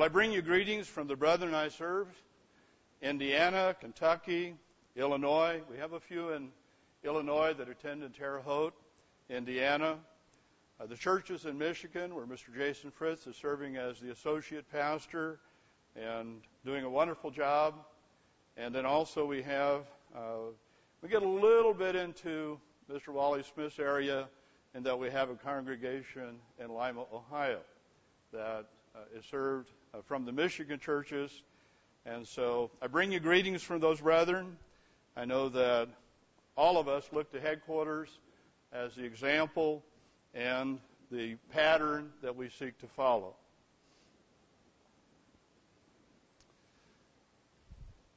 Well, I bring you greetings from the brethren I serve, Indiana, Kentucky, Illinois. We have a few in Illinois that attend in Terre Haute, Indiana. Uh, the churches in Michigan, where Mr. Jason Fritz is serving as the associate pastor and doing a wonderful job. And then also we have, uh, we get a little bit into Mr. Wally Smith's area in that we have a congregation in Lima, Ohio that uh, is served Uh, from the Michigan churches. And so I bring you greetings from those brethren. I know that all of us look to headquarters as the example and the pattern that we seek to follow.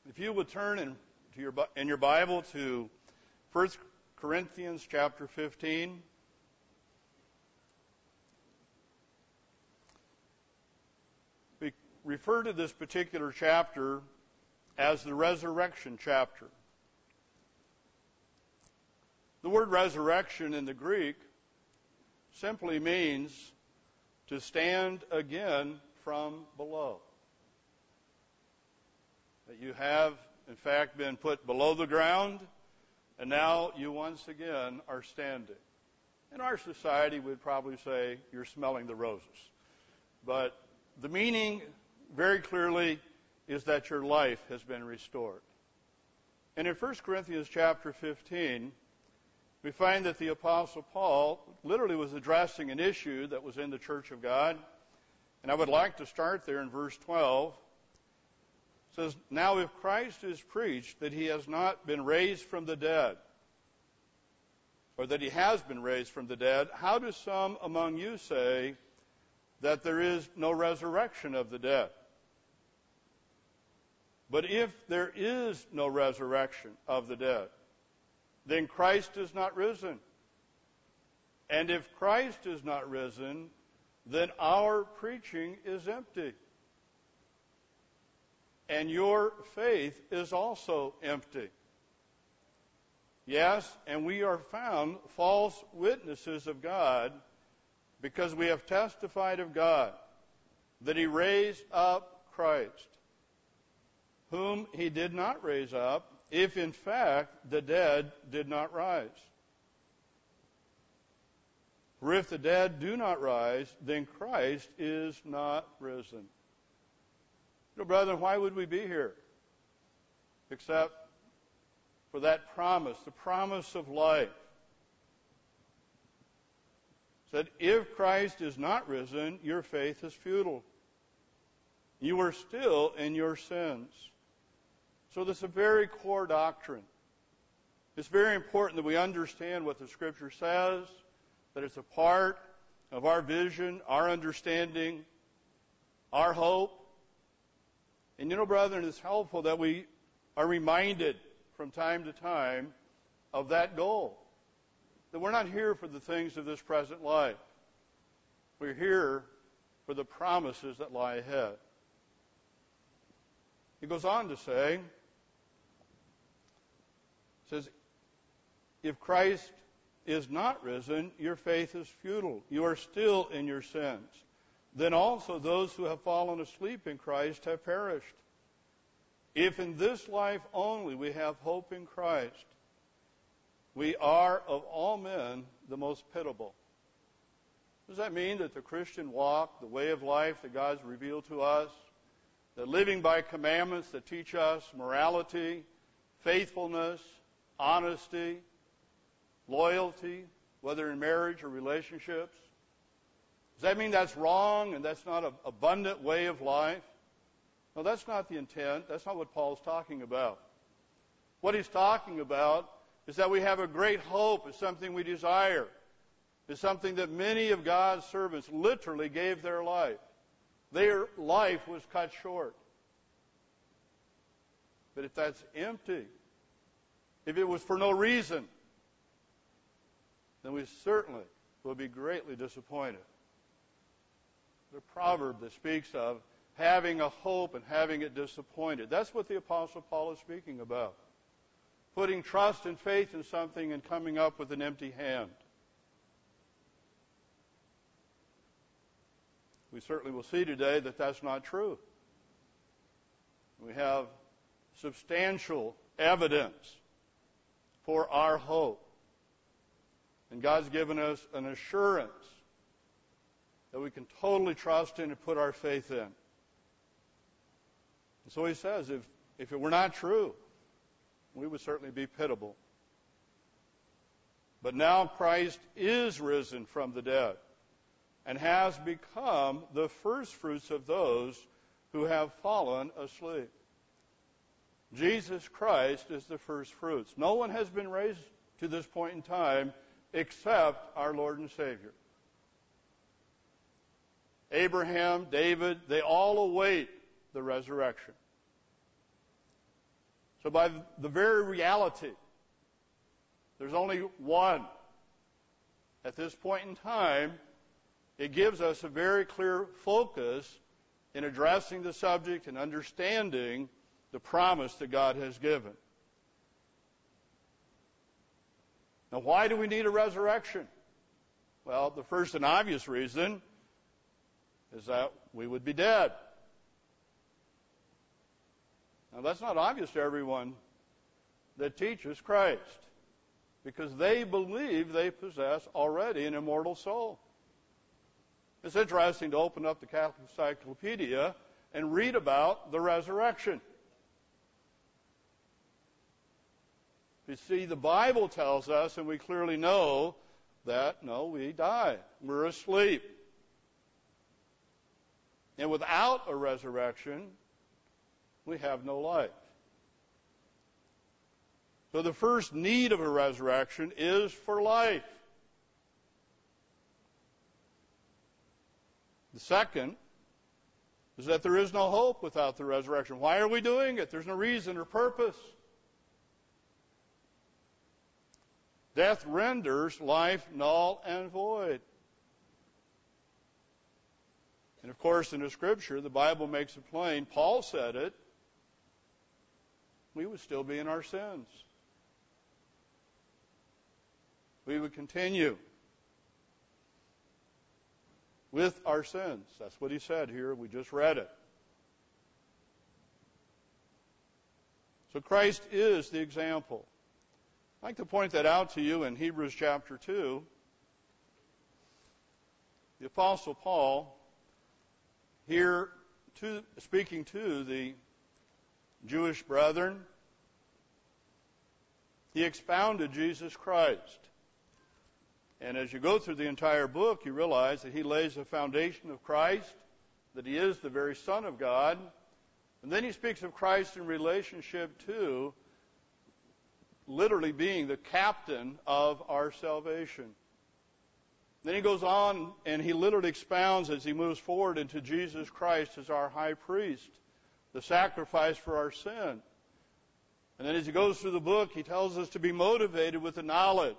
If you would turn in, your, in your Bible to 1 Corinthians chapter 15. We refer to this particular chapter as the resurrection chapter. The word resurrection in the Greek simply means to stand again from below. That you have, in fact, been put below the ground, and now you once again are standing. In our society, we'd probably say you're smelling the roses. But the meaning, very clearly, is that your life has been restored. And in 1 Corinthians chapter 15, we find that the Apostle Paul literally was addressing an issue that was in the church of God. And I would like to start there in verse 12. It says, Now if Christ is preached that he has not been raised from the dead, or that he has been raised from the dead, how do some among you say that there is no resurrection of the dead? But if there is no resurrection of the dead, then Christ is not risen. And if Christ is not risen, then our preaching is empty. And your faith is also empty. Yes, and we are found false witnesses of God because we have testified of God that He raised up Christ, whom He did not raise up, if in fact the dead did not rise. For if the dead do not rise, then Christ is not risen. Know, brethren, why would we be here? Except for that promise, the promise of life. Said, if Christ is not risen, your faith is futile. You are still in your sins. So this is a very core doctrine. It's very important that we understand what the Scripture says, that it's a part of our vision, our understanding, our hope. And you know, brethren, it's helpful that we are reminded from time to time of that goal. That we're not here for the things of this present life. We're here for the promises that lie ahead. He goes on to say, says, if Christ is not risen, your faith is futile. You are still in your sins. Then also those who have fallen asleep in Christ have perished. If in this life only we have hope in Christ, we are of all men the most pitiable. Does that mean that the Christian walk, the way of life that God's revealed to us, that living by commandments that teach us morality, faithfulness, honesty, loyalty, whether in marriage or relationships? Does that mean that's wrong and that's not an abundant way of life? No, that's not the intent. That's not what Paul's talking about. What he's talking about is that we have a great hope. It's something we desire. It's something that many of God's servants literally gave their life. Their life was cut short. But if that's empty, if it was for no reason, then we certainly will be greatly disappointed. The proverb that speaks of having a hope and having it disappointed. That's what the Apostle Paul is speaking about. Putting trust and faith in something and coming up with an empty hand. we certainly will see today that that's not true. We have substantial evidence for our hope. And God's given us an assurance that we can totally trust in and put our faith in. And so he says, if, if it were not true, we would certainly be pitiable. But now Christ is risen from the dead and has become the firstfruits of those who have fallen asleep. Jesus Christ is the first fruits. No one has been raised to this point in time except our Lord and Savior. Abraham, David, they all await the resurrection. So by the very reality, there's only one. At this point in time, it gives us a very clear focus in addressing the subject and understanding the promise that God has given. Now, why do we need a resurrection? Well, the first and obvious reason is that we would be dead. Now, that's not obvious to everyone that teaches Christ because they believe they possess already an immortal soul. It's interesting to open up the Catholic Encyclopedia and read about the resurrection. You see, the Bible tells us, and we clearly know, that no, we die. We're asleep. And without a resurrection, we have no life. So the first need of a resurrection is for life. The second is that there is no hope without the resurrection. Why are we doing it? There's no reason or purpose. Death renders life null and void. And of course, in the scripture, the Bible makes it plain. Paul said it. We would still be in our sins. We would continue with our sins. That's what he said here. We just read it. So Christ is the example. I'd like to point that out to you in Hebrews chapter 2. The Apostle Paul, here to, speaking to the Jewish brethren, he expounded Jesus Christ. And as you go through the entire book, you realize that he lays the foundation of Christ, that he is the very Son of God. And then he speaks of Christ in relationship to literally being the captain of our salvation. Then he goes on and he literally expounds as he moves forward into Jesus Christ as our high priest, the sacrifice for our sin. And then as he goes through the book, he tells us to be motivated with the knowledge,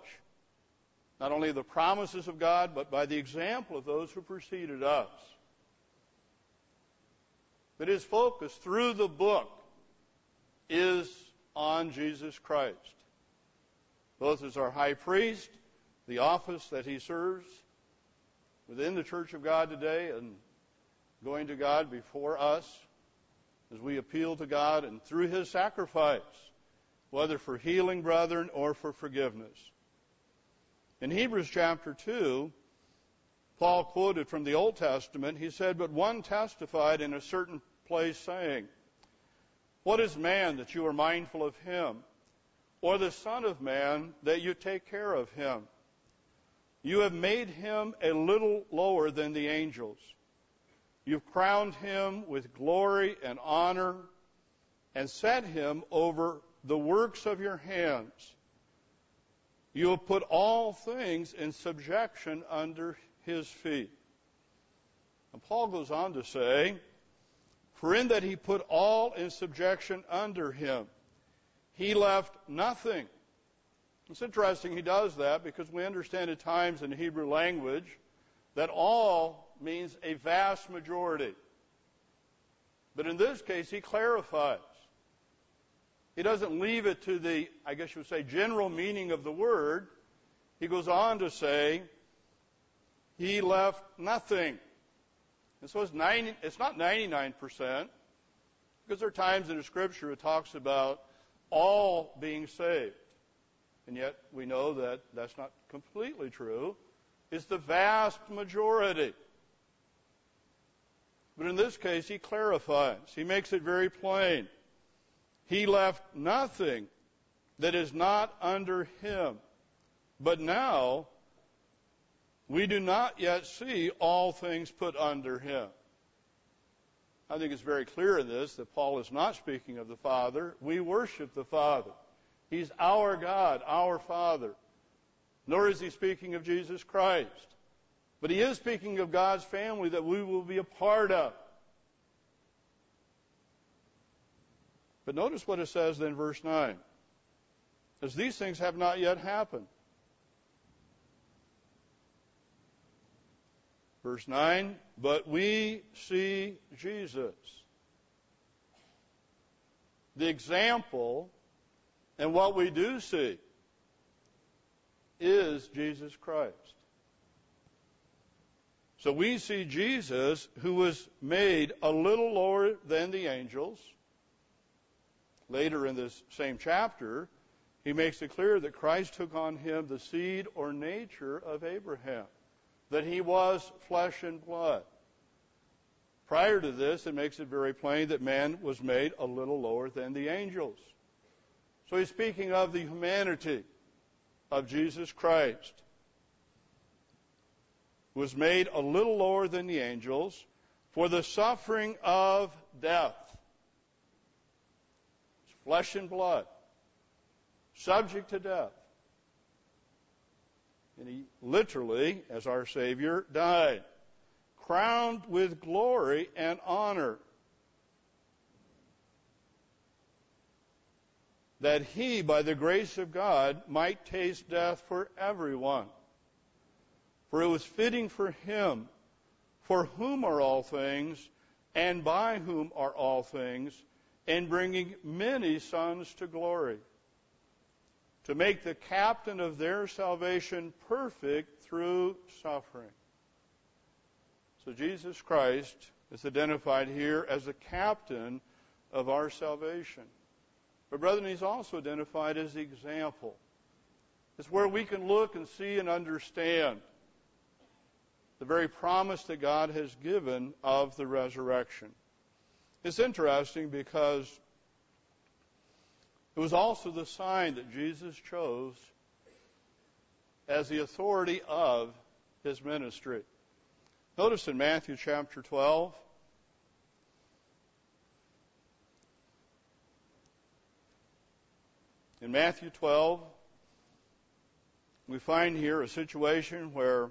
not only of the promises of God, but by the example of those who preceded us. But his focus through the book is on Jesus Christ, both as our high priest, the office that he serves within the church of God today, and going to God before us as we appeal to God and through his sacrifice, whether for healing, brethren, or for forgiveness. In Hebrews chapter 2, Paul quoted from the Old Testament, he said, But one testified in a certain place, saying, what is man that you are mindful of him? Or the Son of Man that you take care of him? You have made him a little lower than the angels. You've crowned him with glory and honor and set him over the works of your hands. You have put all things in subjection under his feet. And Paul goes on to say, for in that he put all in subjection under him, he left nothing. It's interesting he does that because we understand at times in the Hebrew language that all means a vast majority. But in this case, he clarifies. He doesn't leave it to the, I guess you would say, general meaning of the word. He goes on to say, he left nothing. And so it's, 90, it's not 99%, because there are times in the Scripture it talks about all being saved. And yet we know that that's not completely true. It's the vast majority. But in this case, he clarifies. He makes it very plain. He left nothing that is not under him. But now, we do not yet see all things put under him. I think it's very clear in this that Paul is not speaking of the Father. We worship the Father. He's our God, our Father. Nor is he speaking of Jesus Christ. But he is speaking of God's family that we will be a part of. But notice what it says in verse 9. As these things have not yet happened. Verse 9, but we see Jesus. The example and what we do see is Jesus Christ. So we see Jesus who was made a little lower than the angels. Later in this same chapter, he makes it clear that Christ took on him the seed or nature of Abraham that he was flesh and blood. Prior to this, it makes it very plain that man was made a little lower than the angels. So he's speaking of the humanity of Jesus Christ, who was made a little lower than the angels for the suffering of death. It's flesh and blood, subject to death. And he literally, as our Savior, died, crowned with glory and honor. That he, by the grace of God, might taste death for everyone. For it was fitting for him, for whom are all things, and by whom are all things, in bringing many sons to glory to make the captain of their salvation perfect through suffering. So Jesus Christ is identified here as the captain of our salvation. But brethren, he's also identified as the example. It's where we can look and see and understand the very promise that God has given of the resurrection. It's interesting because it was also the sign that Jesus chose as the authority of his ministry. Notice in Matthew chapter 12, in Matthew 12, we find here a situation where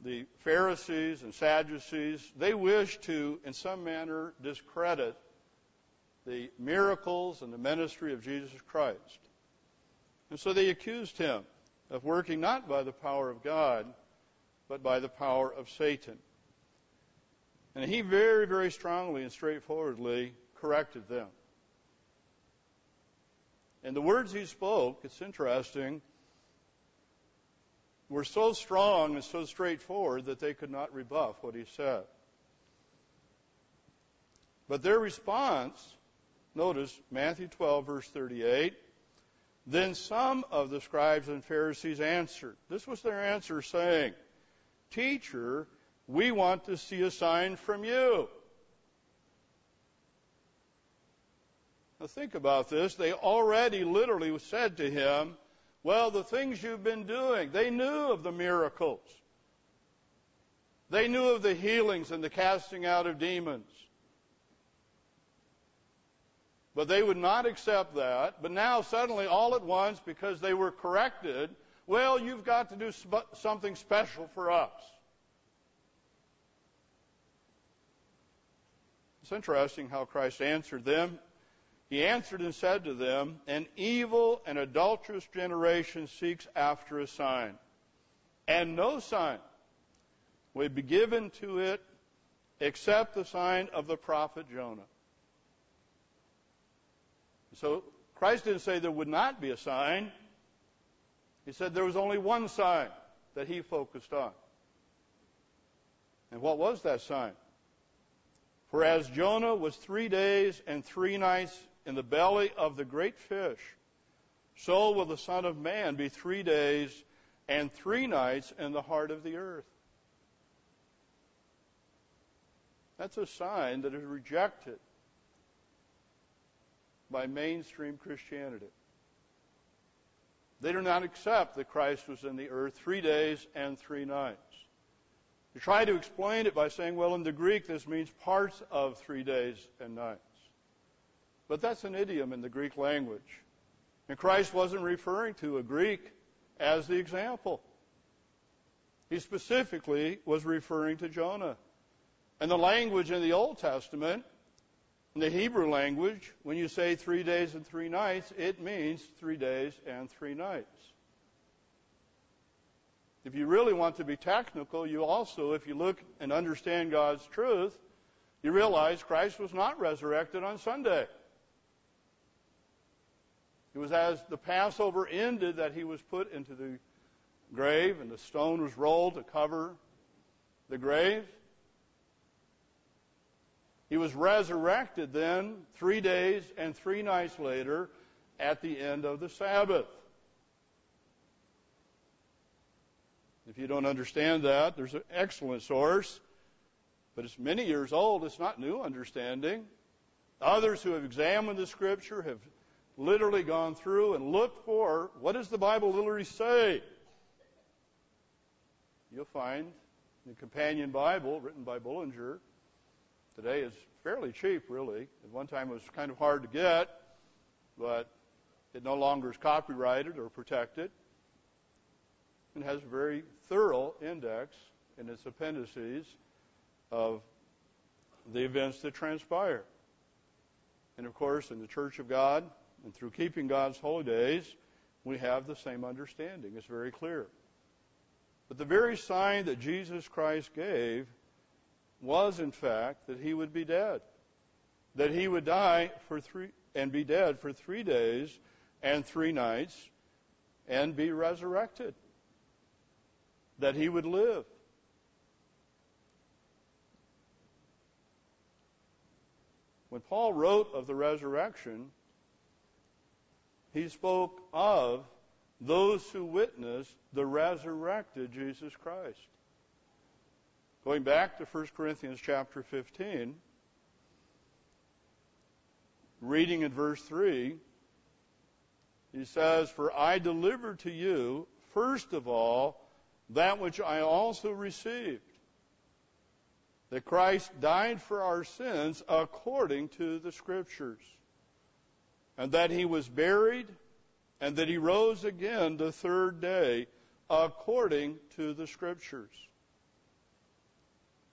the Pharisees and Sadducees, they wish to, in some manner, discredit the miracles and the ministry of Jesus Christ. And so they accused him of working not by the power of God, but by the power of Satan. And he very, very strongly and straightforwardly corrected them. And the words he spoke, it's interesting, were so strong and so straightforward that they could not rebuff what he said. But their response Notice Matthew 12, verse 38. Then some of the scribes and Pharisees answered. This was their answer saying, Teacher, we want to see a sign from you. Now think about this. They already literally said to him, Well, the things you've been doing, they knew of the miracles. They knew of the healings and the casting out of demons. But they would not accept that. But now, suddenly, all at once, because they were corrected, well, you've got to do sp- something special for us. It's interesting how Christ answered them. He answered and said to them, An evil and adulterous generation seeks after a sign, and no sign will be given to it except the sign of the prophet Jonah. So Christ didn't say there would not be a sign. He said there was only one sign that he focused on. And what was that sign? For as Jonah was three days and three nights in the belly of the great fish, so will the Son of Man be three days and three nights in the heart of the earth. That's a sign that is rejected by mainstream Christianity. They do not accept that Christ was in the earth three days and three nights. They try to explain it by saying, well, in the Greek, this means parts of three days and nights. But that's an idiom in the Greek language. And Christ wasn't referring to a Greek as the example. He specifically was referring to Jonah. And the language in the Old Testament, in the Hebrew language, when you say three days and three nights, it means three days and three nights. If you really want to be technical, you also, if you look and understand God's truth, you realize Christ was not resurrected on Sunday. It was as the Passover ended that he was put into the grave and the stone was rolled to cover the grave. He was resurrected then three days and three nights later at the end of the Sabbath. If you don't understand that, there's an excellent source, but it's many years old. It's not new understanding. Others who have examined the Scripture have literally gone through and looked for what does the Bible literally say. You'll find the companion Bible written by Bullinger today is fairly cheap, really. At one time it was kind of hard to get, but it no longer is copyrighted or protected and has a very thorough index in its appendices of the events that transpire. And of course, in the Church of God and through keeping God's holy days, we have the same understanding. It's very clear. But the very sign that Jesus Christ gave was, in fact, that he would be dead. That he would die for three, and be dead for three days and three nights and be resurrected that he would live. When Paul wrote of the resurrection, he spoke of those who witnessed the resurrected Jesus Christ. Going back to 1 Corinthians chapter 15, reading in verse 3, he says, For I delivered to you, first of all, that which I also received that Christ died for our sins according to the Scriptures, and that he was buried, and that he rose again the third day according to the Scriptures,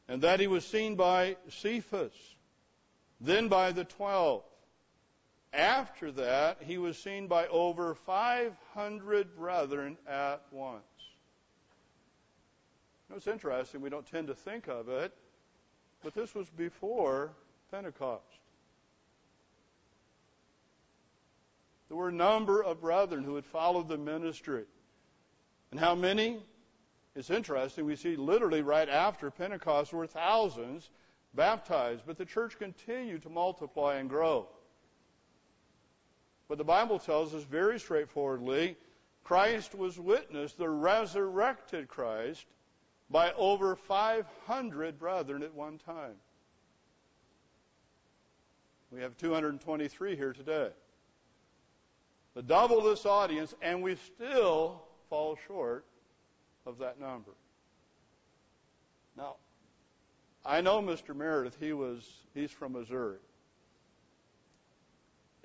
and that he was seen by Cephas, then by the twelve. After that, he was seen by over 500 brethren at once know, it's interesting. We don't tend to think of it, but this was before Pentecost. There were a number of brethren who had followed the ministry. And how many? It's interesting. We see literally right after Pentecost were thousands baptized, but the church continued to multiply and grow. But the Bible tells us very straightforwardly Christ was witnessed, the resurrected Christ, by over 500 brethren at one time. We have 223 here today. But double this audience, and we still fall short of that number. Now, I know Mr. Meredith, he was he's from Missouri.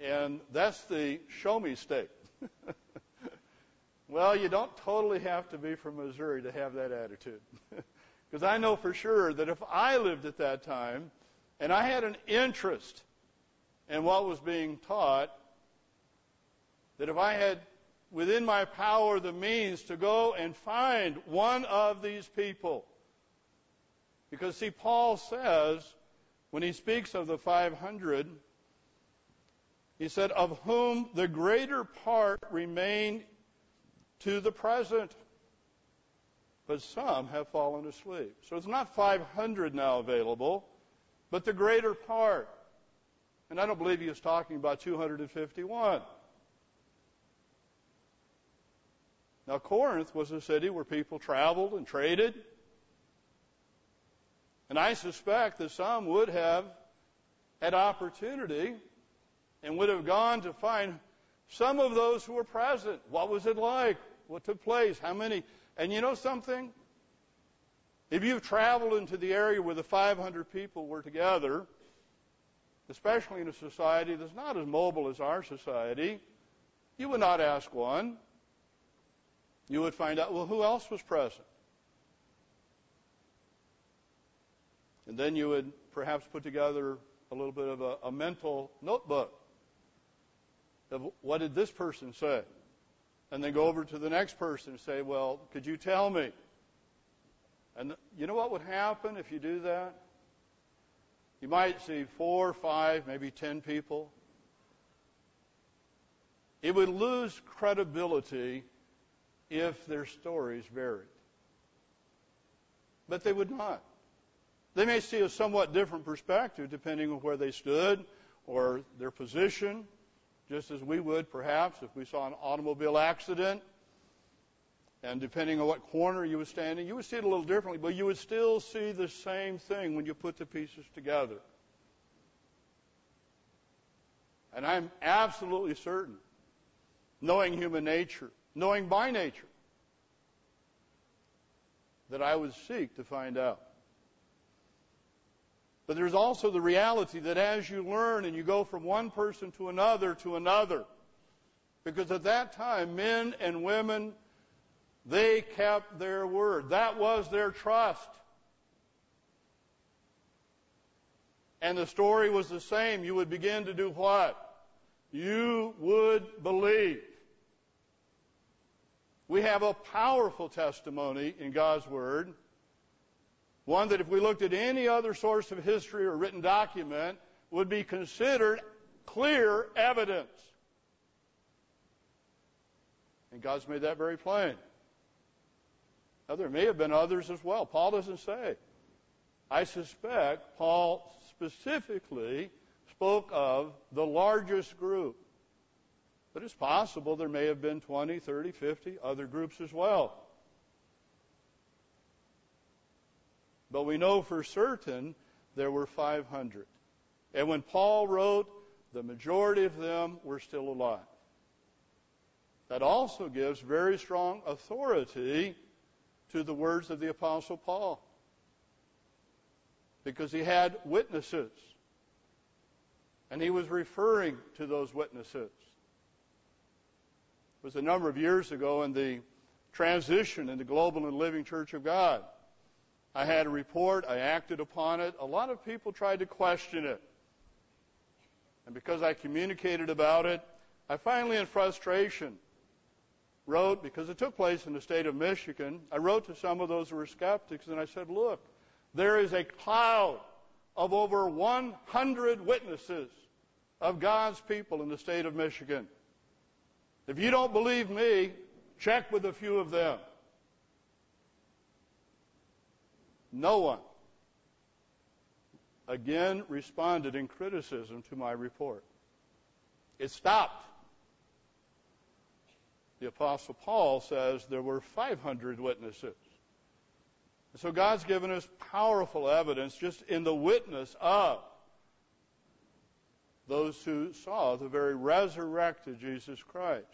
And that's the show me state. Well, you don't totally have to be from Missouri to have that attitude. Because I know for sure that if I lived at that time and I had an interest in what was being taught, that if I had within my power the means to go and find one of these people, because see, Paul says, when he speaks of the 500, he said, of whom the greater part remain to the present. but some have fallen asleep. So it's not 500 now available, but the greater part. And I don't believe he is talking about 251. Now, Corinth was a city where people traveled and traded. And I suspect that some would have had opportunity and would have gone to find some of those who were present. What was it like? What took place? How many? And you know something? If you've traveled into the area where the 500 people were together, especially in a society that's not as mobile as our society, you would not ask one. You would find out, well, who else was present? And then you would perhaps put together a little bit of a, a mental notebook of what did this person say? And then go over to the next person and say, well, could you tell me? And you know what would happen if you do that? You might see four, five, maybe ten people. It would lose credibility if their stories varied. But they would not. They may see a somewhat different perspective depending on where they stood or their position, just as we would perhaps if we saw an automobile accident. And depending on what corner you were standing, you would see it a little differently, but you would still see the same thing when you put the pieces together. And I'm absolutely certain, knowing human nature, knowing by nature, that I would seek to find out. But there's also the reality that as you learn and you go from one person to another to another, because at that time, men and women, they kept their word. That was their trust. And the story was the same. You would begin to do what? You would believe. We have a powerful testimony in God's Word. One that if we looked at any other source of history or written document would be considered clear evidence. And God's made that very plain. Now, there may have been others as well. Paul doesn't say. I suspect Paul specifically spoke of the largest group. But it's possible there may have been 20, 30, 50 other groups as well. But we know for certain there were 500. And when Paul wrote, the majority of them were still alive. That also gives very strong authority to the words of the Apostle Paul. Because he had witnesses. And he was referring to those witnesses was a number of years ago in the transition in the Global and Living Church of God. I had a report, I acted upon it. A lot of people tried to question it. And because I communicated about it, I finally, in frustration, wrote, because it took place in the state of Michigan, I wrote to some of those who were skeptics and I said, look, there is a cloud of over 100 witnesses of God's people in the state of Michigan. If you don't believe me, check with a few of them. No one again responded in criticism to my report. It stopped. The Apostle Paul says there were 500 witnesses. so God's given us powerful evidence just in the witness of those who saw the very resurrected Jesus Christ.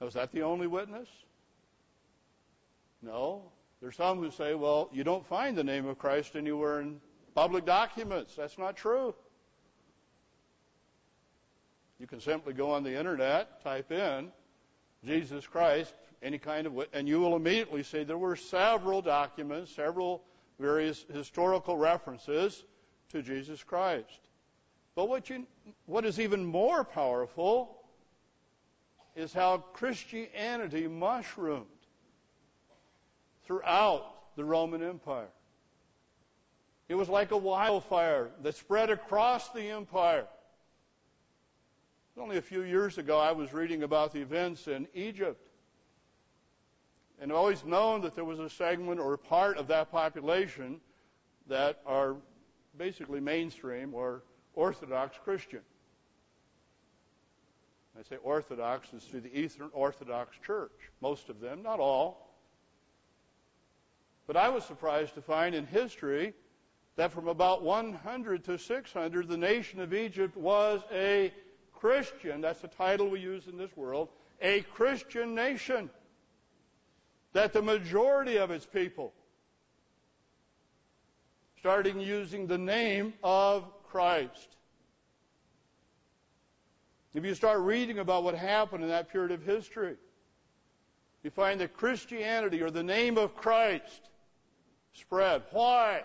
Now, is that the only witness? No. There's some who say, well, you don't find the name of Christ anywhere in public documents. That's not true. You can simply go on the internet, type in Jesus Christ, any kind of, and you will immediately see there were several documents, several various historical references to Jesus Christ. But what, you, what is even more powerful is how Christianity mushroomed throughout the Roman Empire. It was like a wildfire that spread across the empire. Only a few years ago, I was reading about the events in Egypt. and always known that there was a segment or a part of that population that are basically mainstream or Orthodox Christian. I say Orthodox is through the Eastern Orthodox Church. Most of them, not all. But I was surprised to find in history that from about 100 to 600, the nation of Egypt was a Christian. That's the title we use in this world. A Christian nation. That the majority of its people starting using the name of Christ. If you start reading about what happened in that period of history, you find that Christianity or the name of Christ spread. Why?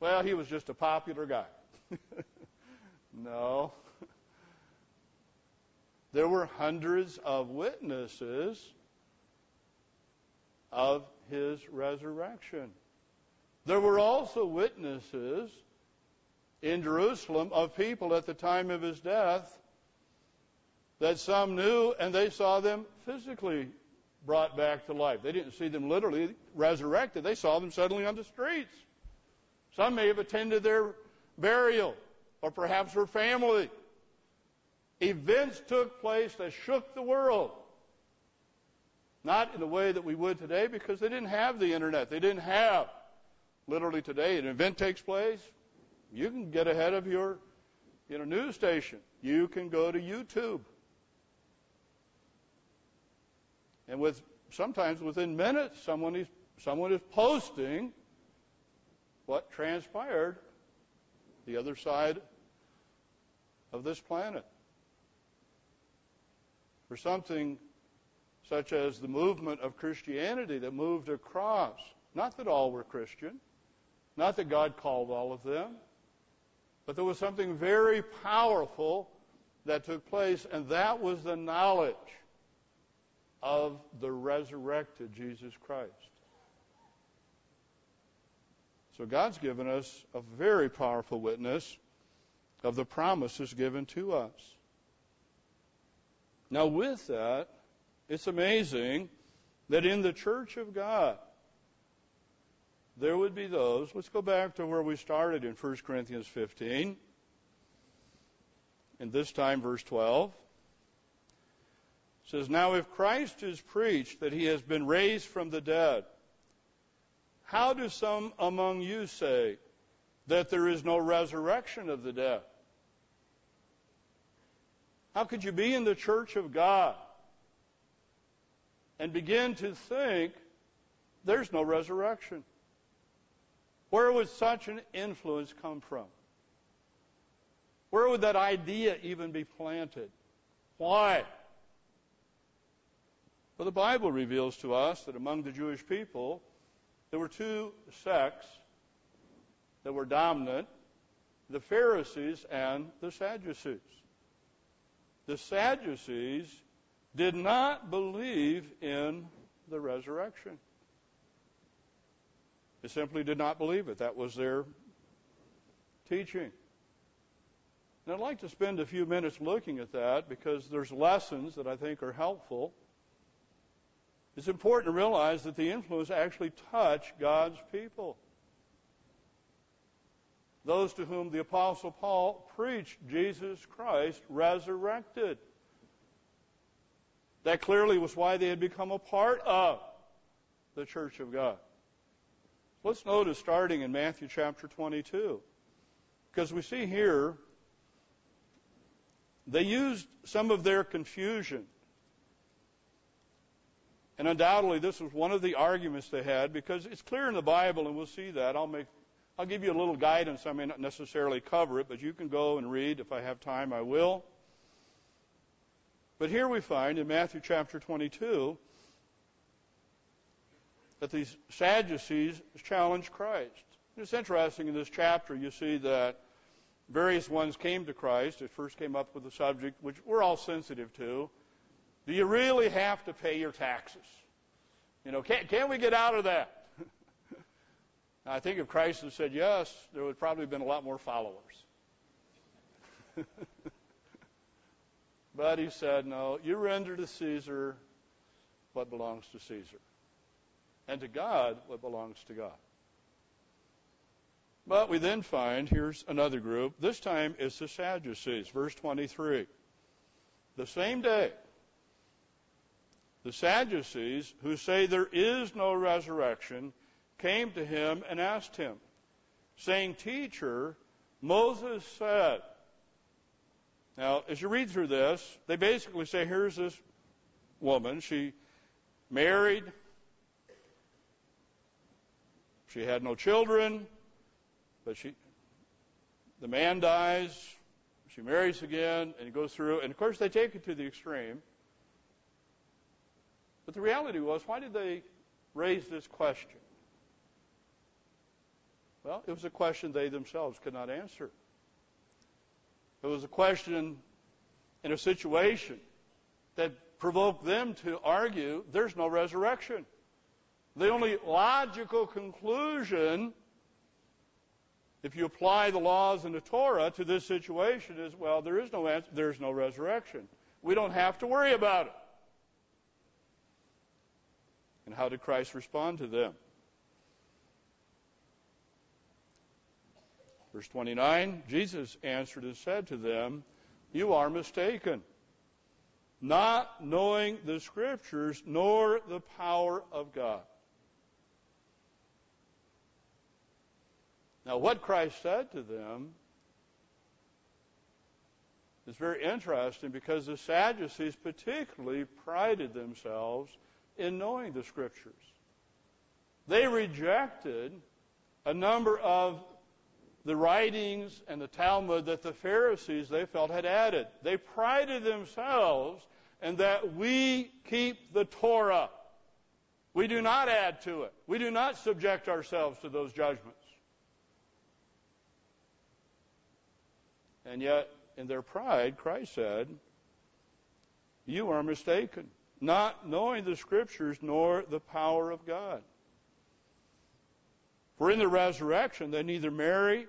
Well, he was just a popular guy. no. There were hundreds of witnesses of his resurrection. There were also witnesses in Jerusalem of people at the time of his death that some knew and they saw them physically brought back to life. They didn't see them literally resurrected, they saw them suddenly on the streets. Some may have attended their burial or perhaps their family. Events took place that shook the world. Not in the way that we would today because they didn't have the internet. They didn't have literally today an event takes place, you can get ahead of your you know, news station. You can go to YouTube. And with sometimes within minutes, someone is, someone is posting what transpired the other side of this planet. For something such as the movement of Christianity that moved across, not that all were Christian, not that God called all of them, but there was something very powerful that took place, and that was the knowledge of the resurrected Jesus Christ. So God's given us a very powerful witness of the promises given to us. Now, with that, it's amazing that in the church of God, there would be those, let's go back to where we started in 1 Corinthians 15, and this time verse 12. It says, Now if Christ is preached that he has been raised from the dead, how do some among you say that there is no resurrection of the dead? How could you be in the church of God and begin to think there's no resurrection? Where would such an influence come from? Where would that idea even be planted? Why? Well, the Bible reveals to us that among the Jewish people, there were two sects that were dominant the Pharisees and the Sadducees. The Sadducees did not believe in the resurrection. They simply did not believe it. That was their teaching. And I'd like to spend a few minutes looking at that because there's lessons that I think are helpful. It's important to realize that the influence actually touched God's people. Those to whom the Apostle Paul preached Jesus Christ resurrected. That clearly was why they had become a part of the church of God. Let's notice starting in Matthew chapter 22. Because we see here, they used some of their confusion. And undoubtedly, this was one of the arguments they had because it's clear in the Bible, and we'll see that. I'll make, I'll give you a little guidance. I may not necessarily cover it, but you can go and read. If I have time, I will. But here we find in Matthew chapter 22 that these Sadducees challenged Christ. It's interesting in this chapter, you see that various ones came to Christ. It first came up with the subject, which we're all sensitive to. Do you really have to pay your taxes? You know, can, can we get out of that? I think if Christ had said yes, there would probably have been a lot more followers. but he said, no, you render to Caesar what belongs to Caesar, and to God what belongs to God. But we then find here's another group. This time it's the Sadducees, verse 23. The same day, the Sadducees, who say there is no resurrection, came to him and asked him, saying, Teacher, Moses said. Now, as you read through this, they basically say, here's this woman. She married. She had no children, but she, the man dies. She marries again and goes through. And of course, they take it to the extreme. But the reality was, why did they raise this question? Well, it was a question they themselves could not answer. It was a question in a situation that provoked them to argue there's no resurrection. The only logical conclusion, if you apply the laws in the Torah to this situation, is well, there is no answer, there's no resurrection. We don't have to worry about it. And how did Christ respond to them? Verse 29 Jesus answered and said to them, You are mistaken, not knowing the Scriptures nor the power of God. Now, what Christ said to them is very interesting because the Sadducees particularly prided themselves in knowing the Scriptures. They rejected a number of the writings and the Talmud that the Pharisees they felt had added. They prided themselves in that we keep the Torah. We do not add to it. We do not subject ourselves to those judgments. And yet, in their pride, Christ said, You are mistaken, not knowing the Scriptures nor the power of God. For in the resurrection, they neither marry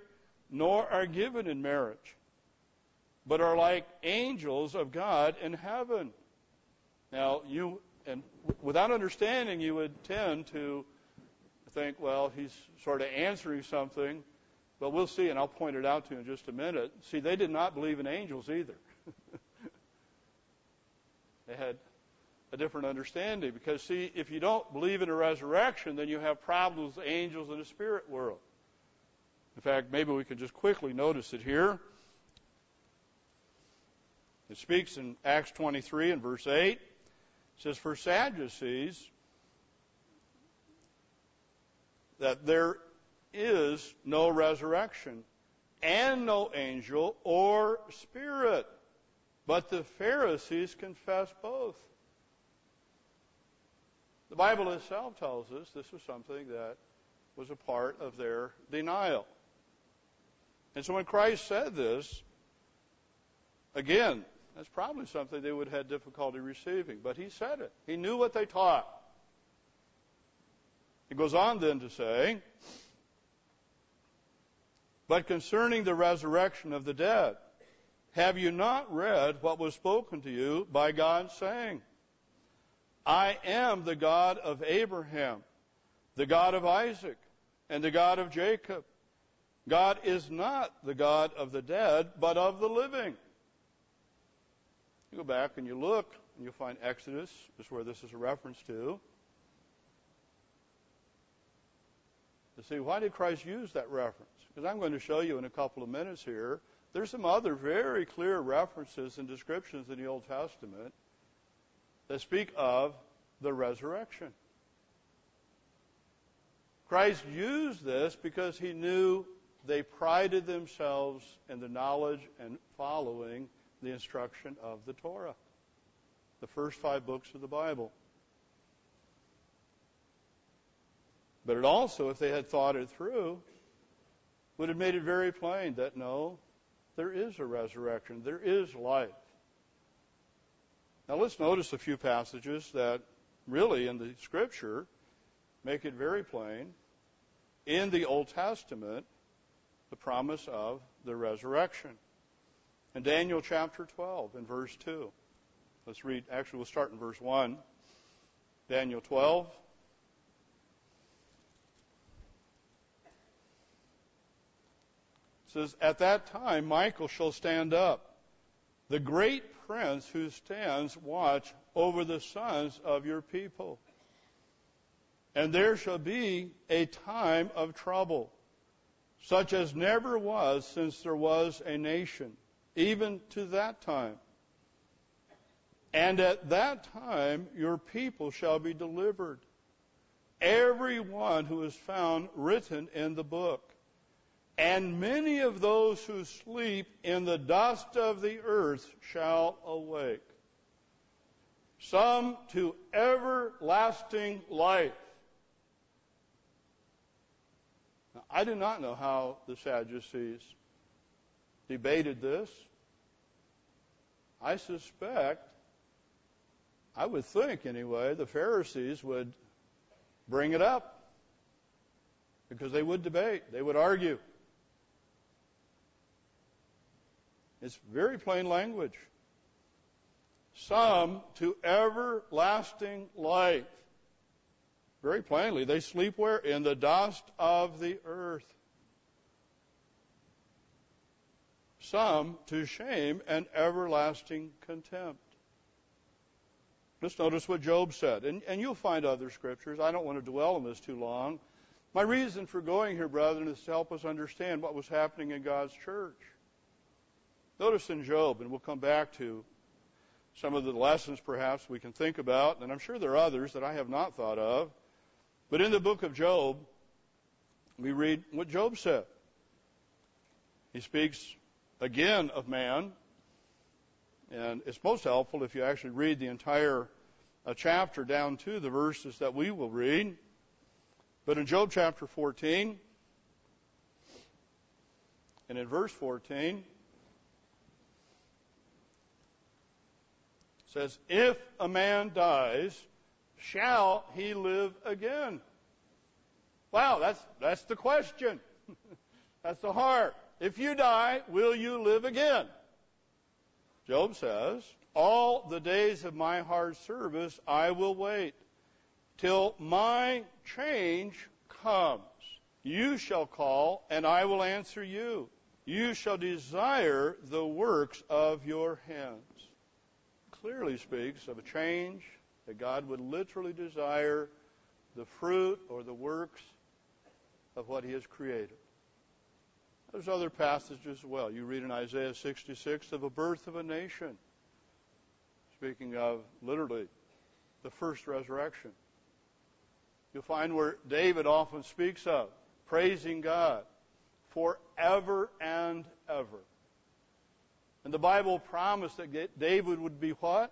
nor are given in marriage, but are like angels of God in heaven. Now, you, and without understanding, you would tend to think, well, he's sort of answering something, but we'll see, and I'll point it out to you in just a minute. See, they did not believe in angels either. they had a different understanding. Because, see, if you don't believe in a resurrection, then you have problems with angels in the spirit world. In fact, maybe we could just quickly notice it here. It speaks in Acts 23 and verse 8. It says, For Sadducees, that there is no resurrection and no angel or spirit. But the Pharisees confess both. The Bible itself tells us this was something that was a part of their denial. And so when Christ said this, again, that's probably something they would have had difficulty receiving. But he said it. He knew what they taught. He goes on then to say, But concerning the resurrection of the dead, have you not read what was spoken to you by God, saying, I am the God of Abraham, the God of Isaac, and the God of Jacob. God is not the God of the dead, but of the living. You go back and you look, and you'll find Exodus is where this is a reference to. To see, why did Christ use that reference? Because I'm going to show you in a couple of minutes here. There's some other very clear references and descriptions in the Old Testament that speak of the resurrection. Christ used this because he knew they prided themselves in the knowledge and following the instruction of the Torah, the first five books of the Bible. But it also, if they had thought it through, would have made it very plain that no, there is a resurrection, there is life. Now let's notice a few passages that really in the scripture make it very plain. In the Old Testament, the promise of the resurrection. In Daniel chapter 12, in verse 2, let's read, actually, we'll start in verse 1. Daniel 12. Says, At that time Michael shall stand up, the great prince who stands watch over the sons of your people. And there shall be a time of trouble, such as never was since there was a nation, even to that time. And at that time your people shall be delivered, every one who is found written in the book. And many of those who sleep in the dust of the earth shall awake. Some to everlasting life. Now, I do not know how the Sadducees debated this. I suspect, I would think anyway, the Pharisees would bring it up because they would debate, they would argue. It's very plain language. Some to everlasting life. Very plainly, they sleep where? In the dust of the earth. Some to shame and everlasting contempt. Just notice what Job said. And, and you'll find other scriptures. I don't want to dwell on this too long. My reason for going here, brethren, is to help us understand what was happening in God's church. Notice in Job, and we'll come back to some of the lessons perhaps we can think about, and I'm sure there are others that I have not thought of. But in the book of Job, we read what Job said. He speaks again of man, and it's most helpful if you actually read the entire uh, chapter down to the verses that we will read. But in Job chapter 14, and in verse 14, says, If a man dies, shall he live again? Wow, that's, that's the question. that's the heart. If you die, will you live again? Job says, All the days of my hard service I will wait till my change comes. You shall call, and I will answer you. You shall desire the works of your hands clearly speaks of a change that God would literally desire the fruit or the works of what He has created. There's other passages as well. You read in Isaiah 66 of a birth of a nation, speaking of literally the first resurrection. You'll find where David often speaks of praising God forever and ever. And the Bible promised that David would be what?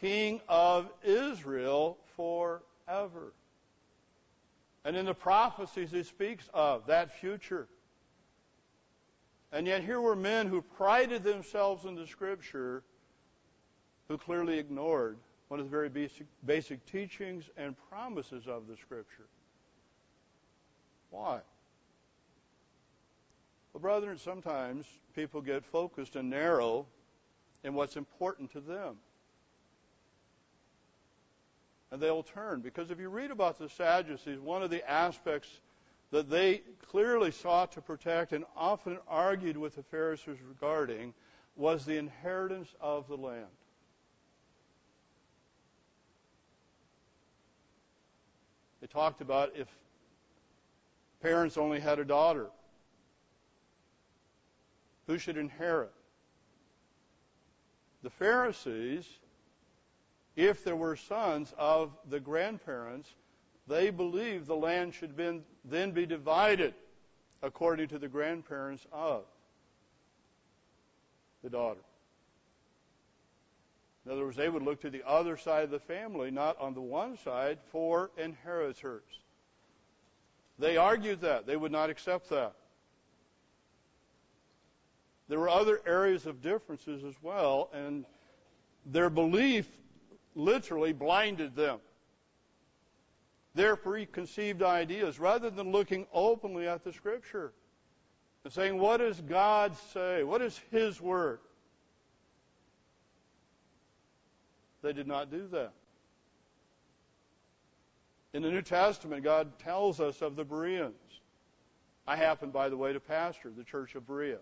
King of Israel forever. And in the prophecies, he speaks of that future. And yet, here were men who prided themselves in the Scripture who clearly ignored one of the very basic, basic teachings and promises of the Scripture. Why? Well, brethren, sometimes people get focused and narrow in what's important to them. And they'll turn. Because if you read about the Sadducees, one of the aspects that they clearly sought to protect and often argued with the Pharisees regarding was the inheritance of the land. They talked about if parents only had a daughter, who should inherit. The Pharisees, if there were sons of the grandparents, they believed the land should been, then be divided according to the grandparents of the daughter. In other words, they would look to the other side of the family, not on the one side, for inheritors. They argued that. They would not accept that. There were other areas of differences as well, and their belief literally blinded them. Their preconceived ideas, rather than looking openly at the Scripture and saying, What does God say? What is His Word? They did not do that. In the New Testament, God tells us of the Bereans. I happen, by the way, to pastor the church of Berea.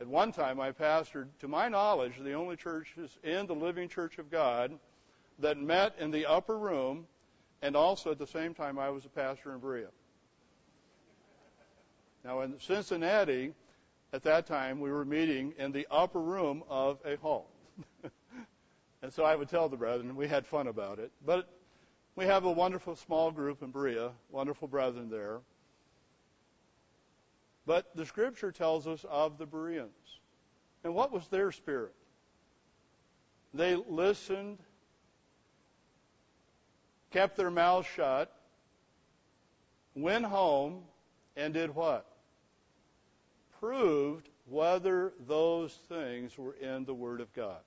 At one time, I pastored, to my knowledge, the only churches in the living church of God that met in the upper room, and also at the same time, I was a pastor in Berea. Now, in Cincinnati, at that time, we were meeting in the upper room of a hall. and so I would tell the brethren, we had fun about it. But we have a wonderful small group in Berea, wonderful brethren there. But the scripture tells us of the Bereans. And what was their spirit? They listened, kept their mouths shut, went home, and did what? Proved whether those things were in the Word of God.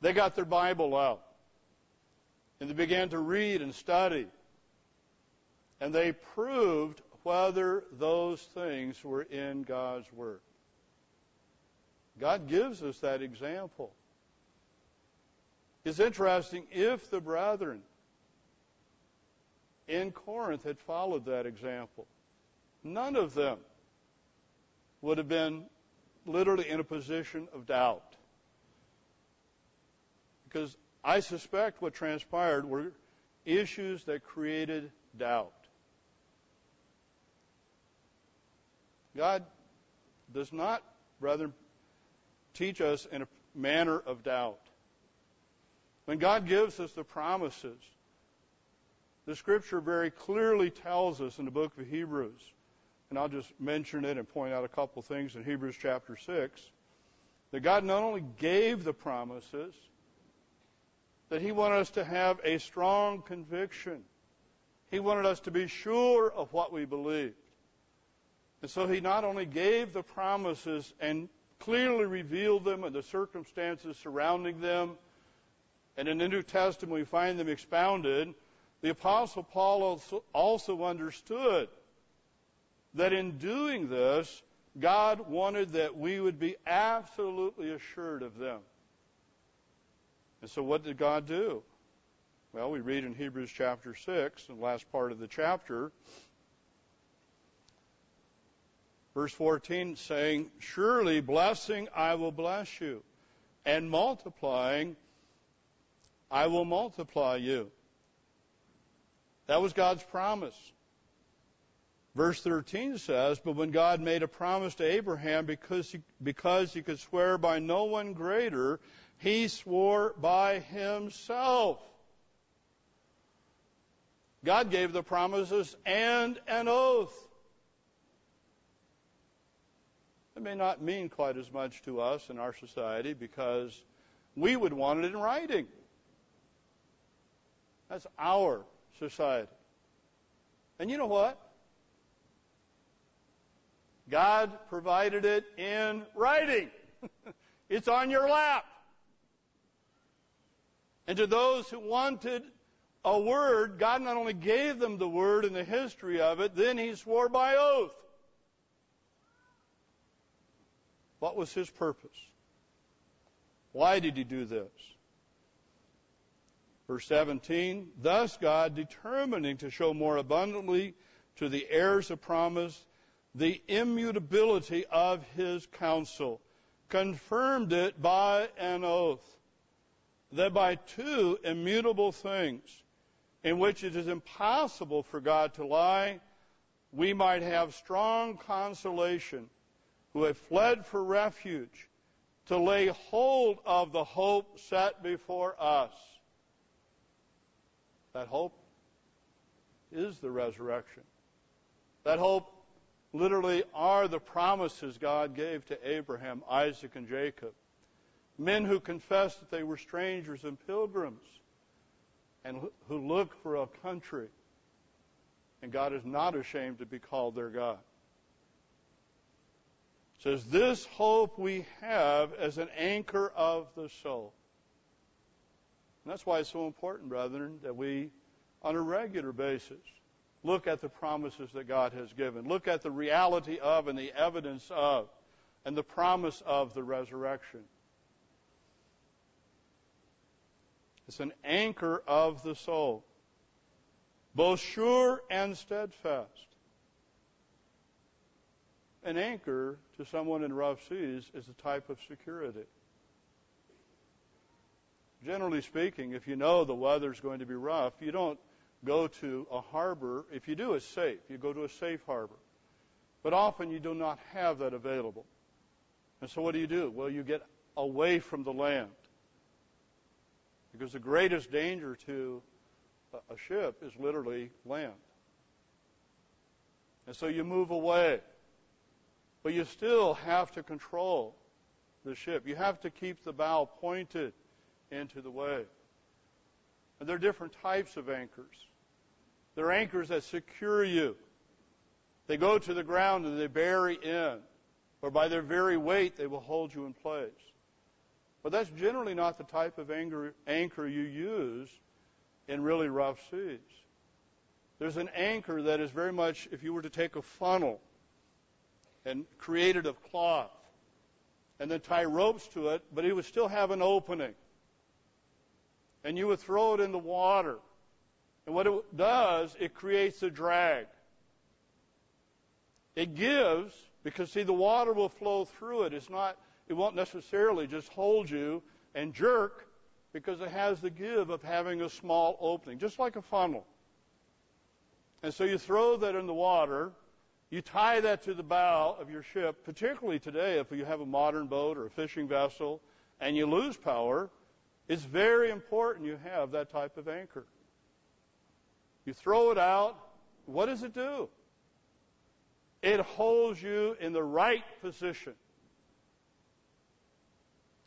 They got their Bible out. And they began to read and study. And they proved whether those things were in God's Word. God gives us that example. It's interesting if the brethren in Corinth had followed that example, none of them would have been literally in a position of doubt. Because I suspect what transpired were issues that created doubt. God does not, brethren, teach us in a manner of doubt. When God gives us the promises, the scripture very clearly tells us in the book of Hebrews, and I'll just mention it and point out a couple things in Hebrews chapter 6, that God not only gave the promises, that He wanted us to have a strong conviction. He wanted us to be sure of what we believed. And so He not only gave the promises and clearly revealed them and the circumstances surrounding them, and in the New Testament we find them expounded, the Apostle Paul also, understood that in doing this, God wanted that we would be absolutely assured of them. And so what did God do? Well, we read in Hebrews chapter 6, the last part of the chapter, verse 14 saying, Surely blessing I will bless you, and multiplying I will multiply you. That was God's promise. Verse 13 says, But when God made a promise to Abraham because he, because he could swear by no one greater, he swore by himself. God gave the promises and an oath. It may not mean quite as much to us in our society because we would want it in writing. That's our society. And you know what? God provided it in writing. it's on your lap. And to those who wanted a word, God not only gave them the word and the history of it, then he swore by oath. What was his purpose? Why did he do this? Verse 17, thus God, determining to show more abundantly to the heirs of promise the immutability of his counsel, confirmed it by an oath that by two immutable things, in which it is impossible for God to lie, we might have strong consolation who have fled for refuge to lay hold of the hope set before us. That hope is the resurrection. That hope literally are the promises God gave to Abraham, Isaac, and Jacob men who confessed that they were strangers and pilgrims and who looked for a country. And God is not ashamed to be called their God. Says, This hope we have as an anchor of the soul. And that's why it's so important, brethren, that we, on a regular basis, look at the promises that God has given. Look at the reality of and the evidence of and the promise of the resurrection. It's an anchor of the soul, both sure and steadfast. An anchor to someone in rough seas is a type of security. Generally speaking, if you know the weather's going to be rough, you don't go to a harbor. If you do, it's safe. You go to a safe harbor. But often you do not have that available. And so what do you do? Well, you get away from the land. Because the greatest danger to a ship is literally land. And so you move away. But you still have to control the ship. You have to keep the bow pointed into the wave. And there are different types of anchors. There are anchors that secure you. They go to the ground and they bury in, or by their very weight, they will hold you in place. But that's generally not the type of anchor, anchor you use in really rough seas. There's an anchor that is very much, if you were to take a funnel and create it of cloth and then tie ropes to it, but it would still have an opening. And you would throw it in the water. And what it does, it creates a drag. It gives, because see, the water will flow through it. It's not it won't necessarily just hold you and jerk because it has the give of having a small opening, just like a funnel. And so you throw that in the water, you tie that to the bow of your ship, particularly today if you have a modern boat or a fishing vessel and you lose power, it's very important you have that type of anchor. You throw it out, what does it do? It holds you in the right position.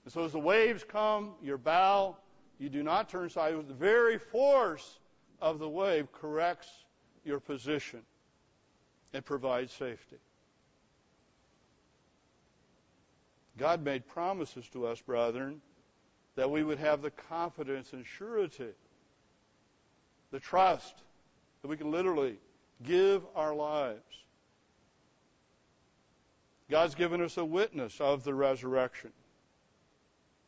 And so as the waves come, your bow, you do not turn sideways. The very force of the wave corrects your position and provides safety. God made promises to us, brethren, that we would have the confidence and surety, the trust that we can literally give our lives. God's given us a witness of the resurrection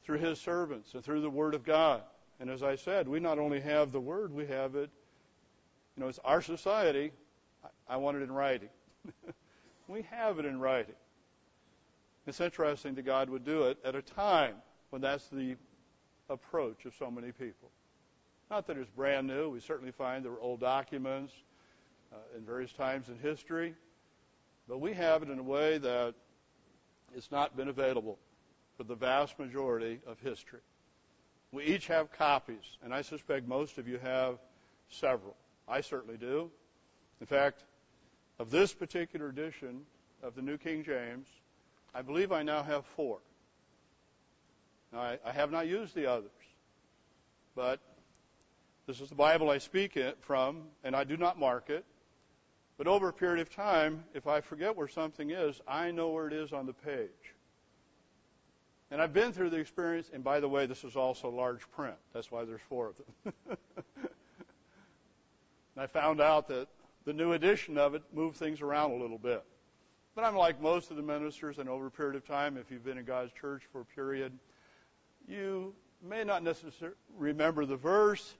through his servants and through the Word of God. And as I said, we not only have the Word, we have it. You know, it's our society. I want it in writing. we have it in writing. It's interesting that God would do it at a time when that's the approach of so many people. Not that it's brand new. We certainly find there were old documents uh, in various times in history. But we have it in a way that it's not been available for the vast majority of history. We each have copies, and I suspect most of you have several. I certainly do. In fact, of this particular edition of the New King James, I believe I now have four. Now, I, I have not used the others, but this is the Bible I speak it from, and I do not mark it. But over a period of time, if I forget where something is, I know where it is on the page. And I've been through the experience, and by the way, this is also large print. That's why there's four of them. and I found out that the new edition of it moved things around a little bit. But I'm like most of the ministers, and over a period of time, if you've been in God's church for a period, you may not necessarily remember the verse,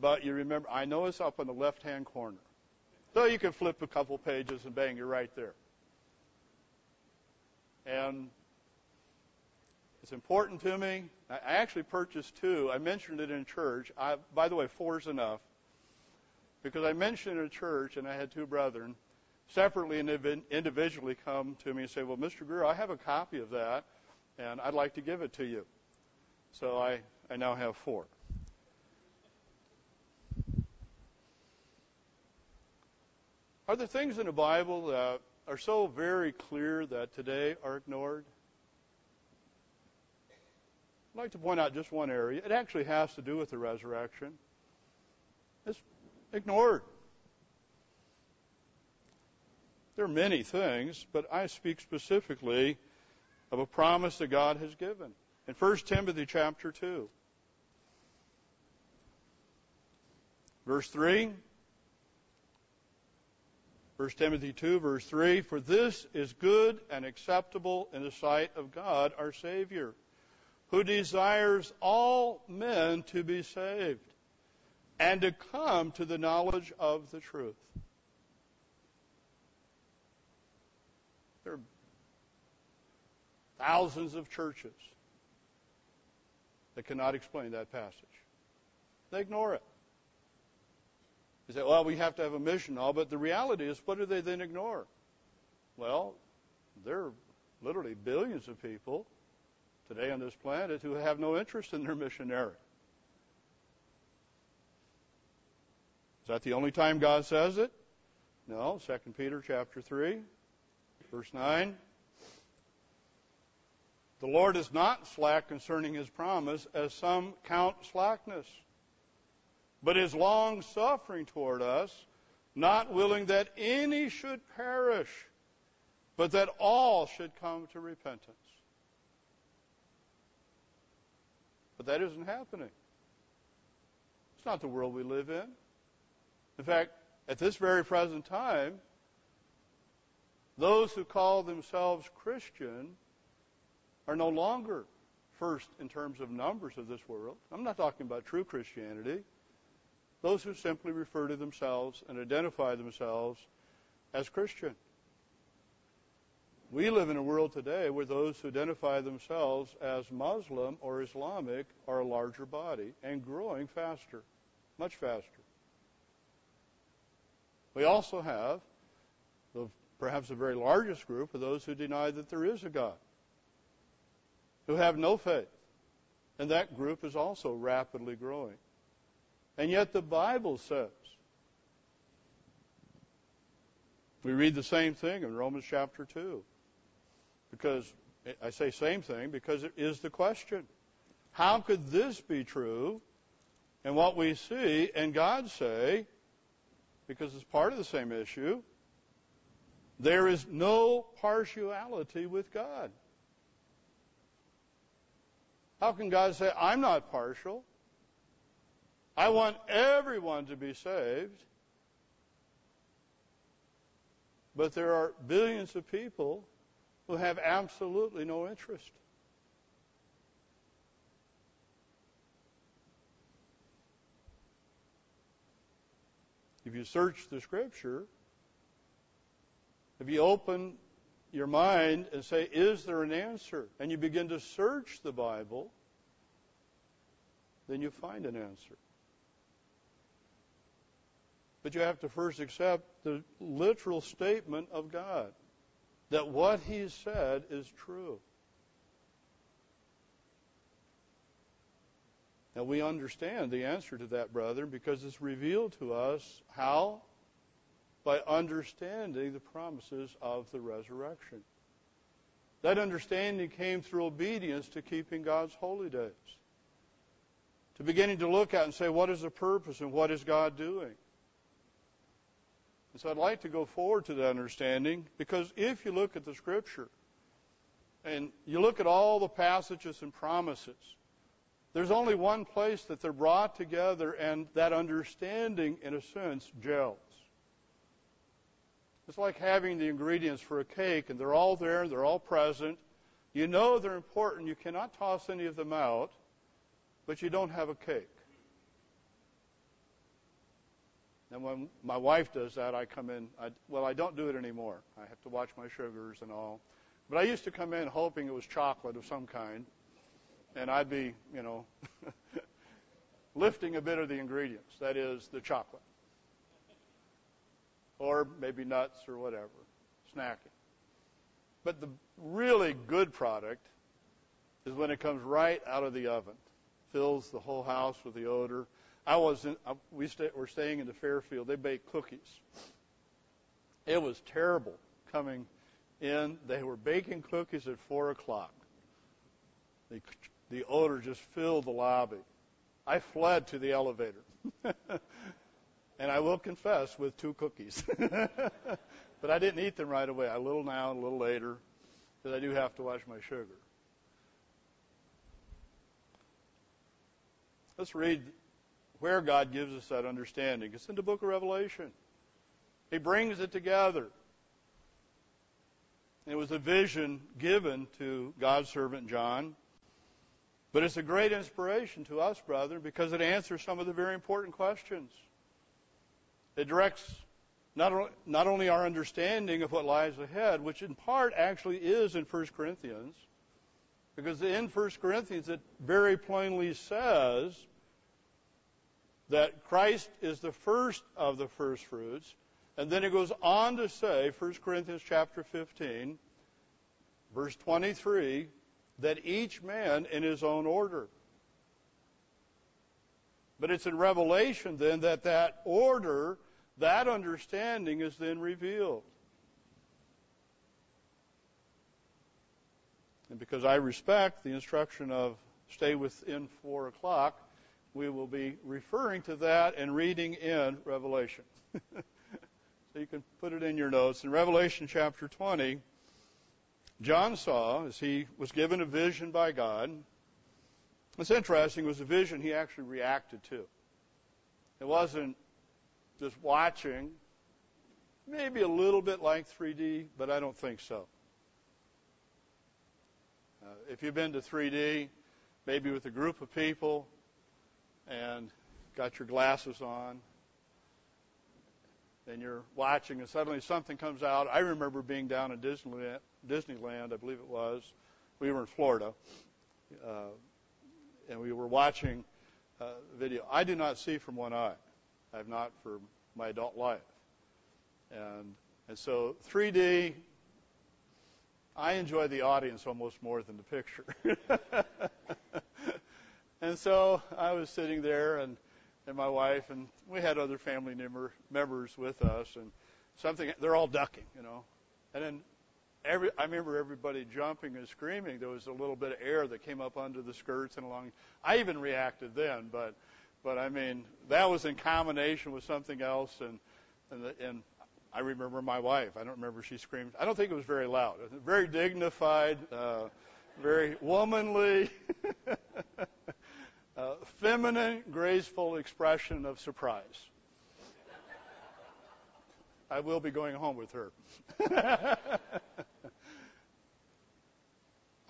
but you remember, I know it's up in the left hand corner. So you can flip a couple pages and bang, you're right there. And it's important to me. I actually purchased two. I mentioned it in church. I, by the way, four is enough. Because I mentioned in church, and I had two brethren separately and individually come to me and say, Well, Mr. Greer, I have a copy of that, and I'd like to give it to you. So I, I now have four. Are there things in the Bible that are so very clear that today are ignored? I'd like to point out just one area. It actually has to do with the resurrection. It's ignored. There are many things, but I speak specifically of a promise that God has given. In 1 Timothy chapter 2, verse 3, 1 Timothy 2, verse 3 For this is good and acceptable in the sight of God our Savior who desires all men to be saved and to come to the knowledge of the truth. There are thousands of churches that cannot explain that passage. They ignore it. They say, well, we have to have a mission, all, but the reality is, what do they then ignore? Well, there are literally billions of people today on this planet who have no interest in their missionary. Is that the only time God says it? No. 2 Peter chapter 3, verse 9. The Lord is not slack concerning his promise, as some count slackness, but is long suffering toward us, not willing that any should perish, but that all should come to repentance. But that isn't happening. It's not the world we live in. In fact, at this very present time, those who call themselves Christian are no longer first in terms of numbers of this world. I'm not talking about true Christianity. Those who simply refer to themselves and identify themselves as Christian. We live in a world today where those who identify themselves as Muslim or Islamic are a larger body and growing faster, much faster. We also have the, perhaps the very largest group of those who deny that there is a God, who have no faith. And that group is also rapidly growing. And yet the Bible says, we read the same thing in Romans chapter 2 because I say same thing because it is the question. How could this be true? And what we see and God say, because it's part of the same issue, there is no partiality with God. How can God say, I'm not partial? I want everyone to be saved. But there are billions of people who have absolutely no interest. If you search the scripture, if you open your mind and say, Is there an answer? and you begin to search the Bible, then you find an answer. But you have to first accept the literal statement of God that what he said is true. Now we understand the answer to that, brother, because it's revealed to us how? By understanding the promises of the resurrection. That understanding came through obedience to keeping God's holy days. To beginning to look at and say, what is the purpose and what is God doing? And so I'd like to go forward to that understanding because if you look at the scripture and you look at all the passages and promises, there's only one place that they're brought together and that understanding, in a sense, gels. It's like having the ingredients for a cake and they're all there, they're all present. You know they're important, you cannot toss any of them out, but you don't have a cake. And when my wife does that, I come in. I, well, I don't do it anymore. I have to watch my sugars and all. But I used to come in hoping it was chocolate of some kind, and I'd be, you know, lifting a bit of the ingredients. That is the chocolate, or maybe nuts or whatever, snacking. But the really good product is when it comes right out of the oven, fills the whole house with the odor I was in, we were staying in the Fairfield. They baked cookies. It was terrible coming in. They were baking cookies at four o'clock. The, the odor just filled the lobby. I fled to the elevator. and I will confess, with two cookies. but I didn't eat them right away. A little now, a little later, because I do have to watch my sugar. Let's read where God gives us that understanding. It's in the book of Revelation. He brings it together. It was a vision given to God's servant John. But it's a great inspiration to us, brethren, because it answers some of the very important questions. It directs not, not only our understanding of what lies ahead, which in part actually is in 1 Corinthians, because in 1 Corinthians it very plainly says that Christ is the first of the first fruits, and then it goes on to say, 1 Corinthians chapter 15, verse 23, that each man in his own order. But it's in Revelation then that that order that understanding is then revealed. And because I respect the instruction of stay within four o'clock, we will be referring to that and reading in Revelation. so you can put it in your notes. In Revelation chapter 20, John saw, as he was given a vision by God, it's interesting, was a vision he actually reacted to. It wasn't just watching. Maybe a little bit like 3D, but I don't think so. Uh, if you've been to 3D, maybe with a group of people and got your glasses on, and you're watching, and suddenly something comes out. I remember being down in Disneyland, Disneyland I believe it was. We were in Florida, uh, and we were watching uh, video. I do not see from one eye. I've not for my adult life. And, and so 3D, I enjoy the audience almost more than the picture. and so I was sitting there and, and my wife and we had other family member, members with us and something, they're all ducking, you know. And then every, I remember everybody jumping and screaming. There was a little bit of air that came up under the skirts and along. I even reacted then, but but I mean, that was in combination with something else, and and, the, and I remember my wife. I don't remember she screamed. I don't think it was very loud. It was very dignified, uh, very womanly, Uh, feminine, graceful expression of surprise. I will be going home with her.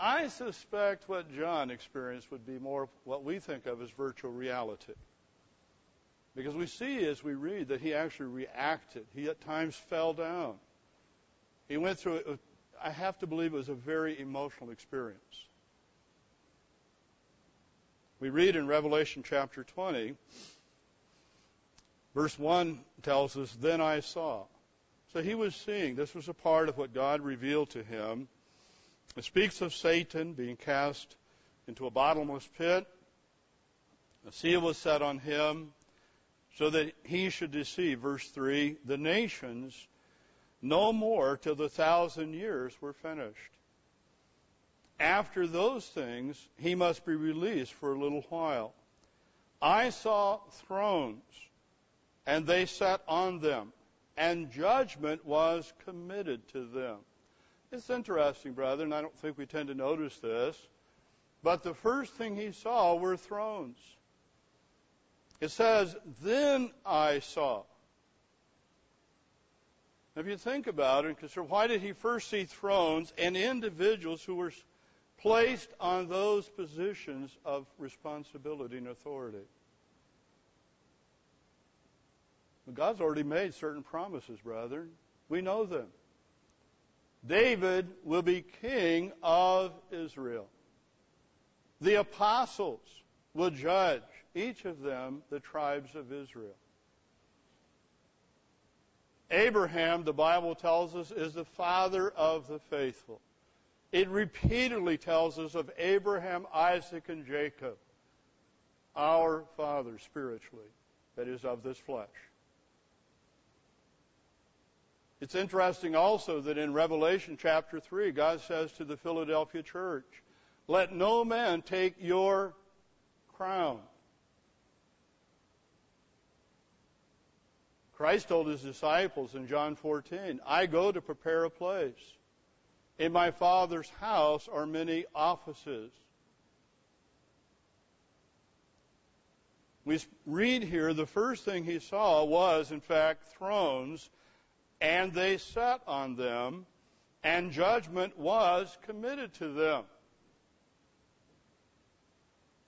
I suspect what John experienced would be more what we think of as virtual reality. Because we see as we read that he actually reacted. He at times fell down. He went through. I have to believe it was a very emotional experience. We read in Revelation chapter 20, verse 1 tells us, Then I saw. So he was seeing. This was a part of what God revealed to him. It speaks of Satan being cast into a bottomless pit. A seal was set on him so that he should deceive, verse 3, the nations no more till the thousand years were finished. After those things, he must be released for a little while. I saw thrones, and they sat on them, and judgment was committed to them. It's interesting, brethren. I don't think we tend to notice this. But the first thing he saw were thrones. It says, Then I saw. If you think about it consider why did he first see thrones and individuals who were placed on those positions of responsibility and authority? God's already made certain promises, brethren. We know them. David will be king of Israel. The apostles will judge each of them the tribes of Israel. Abraham, the Bible tells us, is the father of the faithful. It repeatedly tells us of Abraham, Isaac, and Jacob, our father spiritually, that is of this flesh. It's interesting also that in Revelation chapter 3, God says to the Philadelphia church, Let no man take your crown. Christ told his disciples in John 14, I go to prepare a place. In my Father's house are many offices. We read here the first thing he saw was, in fact, thrones, and they sat on them, and judgment was committed to them.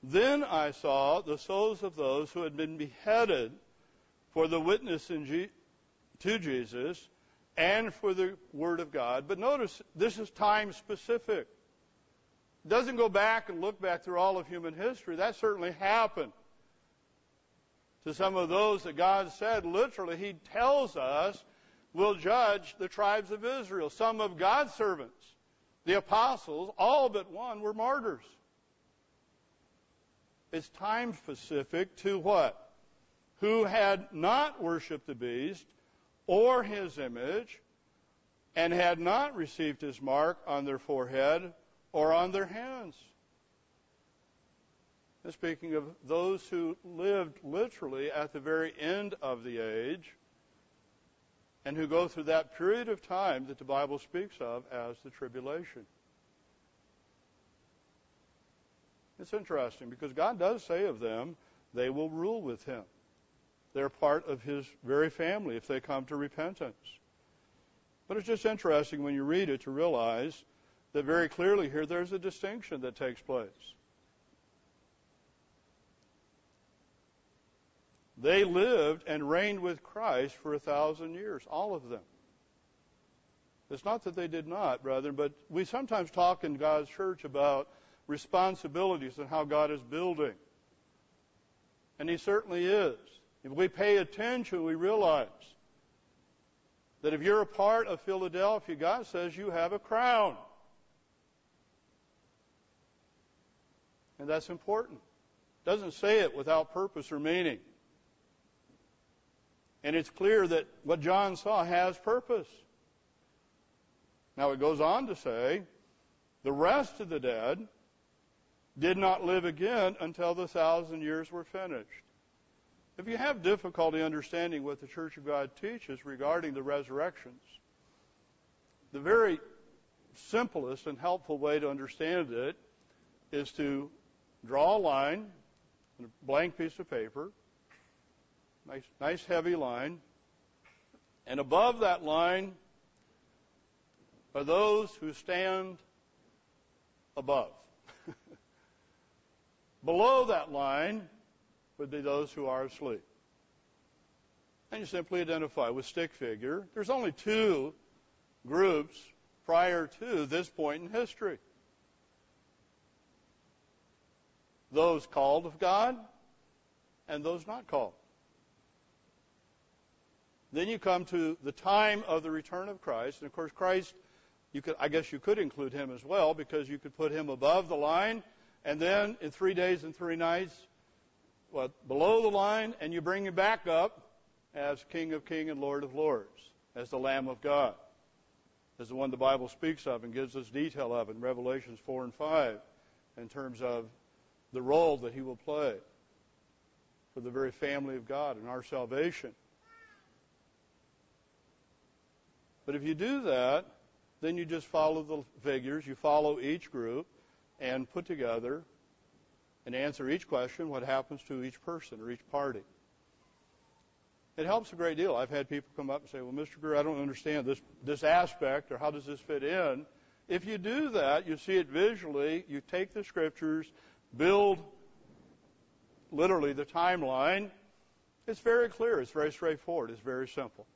Then I saw the souls of those who had been beheaded for the witness G- to Jesus and for the Word of God. But notice, this is time specific. It doesn't go back and look back through all of human history. That certainly happened to some of those that God said, literally, He tells us will judge the tribes of Israel. Some of God's servants, the apostles, all but one were martyrs. It's time specific to what? Who had not worshiped the beast or his image and had not received his mark on their forehead or on their hands. And speaking of those who lived literally at the very end of the age and who go through that period of time that the Bible speaks of as the tribulation. It's interesting because God does say of them, they will rule with him. They're part of his very family if they come to repentance. But it's just interesting when you read it to realize that very clearly here there's a distinction that takes place. They lived and reigned with Christ for a thousand years, all of them. It's not that they did not, brethren, but we sometimes talk in God's church about responsibilities and how God is building. And He certainly is. If we pay attention, we realize that if you're a part of Philadelphia, God says you have a crown. And that's important. Doesn't say it without purpose or meaning. And it's clear that what John saw has purpose. Now it goes on to say, the rest of the dead did not live again until the thousand years were finished. If you have difficulty understanding what the Church of God teaches regarding the resurrections, the very simplest and helpful way to understand it is to draw a line on a blank piece of paper, nice, nice heavy line, and above that line are those who stand above. Below that line would be those who are asleep. And you simply identify with stick figure. There's only two groups prior to this point in history. Those called of God and those not called. Then you come to the time of the return of Christ, and of course Christ, you could, I guess you could include him as well because you could put him above the line and then in three days and three nights, below the line, and you bring him back up as King of Kings and Lord of Lords, as the Lamb of God, as the one the Bible speaks of and gives us detail of in Revelations 4 and 5 in terms of the role that he will play for the very family of God and our salvation. But if you do that, then you just follow the figures, you follow each group, and put together and answer each question what happens to each person or each party. It helps a great deal. I've had people come up and say, Well, Mr. Greer, I don't understand this, this aspect or how does this fit in? If you do that, you see it visually, you take the scriptures, build literally the timeline. It's very clear. It's very straightforward. It's very simple.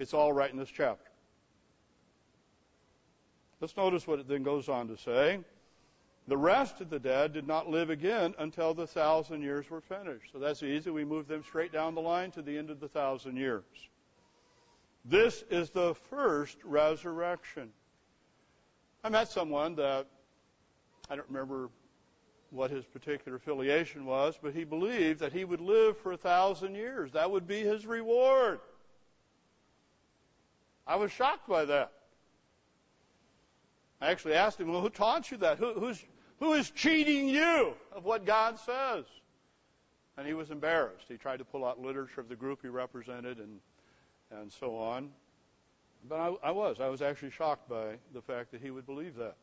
It's all right in this chapter. Let's notice what it then goes on to say. The rest of the dead did not live again until the thousand years were finished. So that's easy. We move them straight down the line to the end of the thousand years. This is the first resurrection. I met someone that I don't remember what his particular affiliation was, but he believed that he would live for a thousand years. That would be his reward. I was shocked by that. I actually asked him, well, who taught you that? Who, who's, who is cheating you of what God says? And he was embarrassed. He tried to pull out literature of the group he represented and, and so on. But I, I was. I was actually shocked by the fact that he would believe that.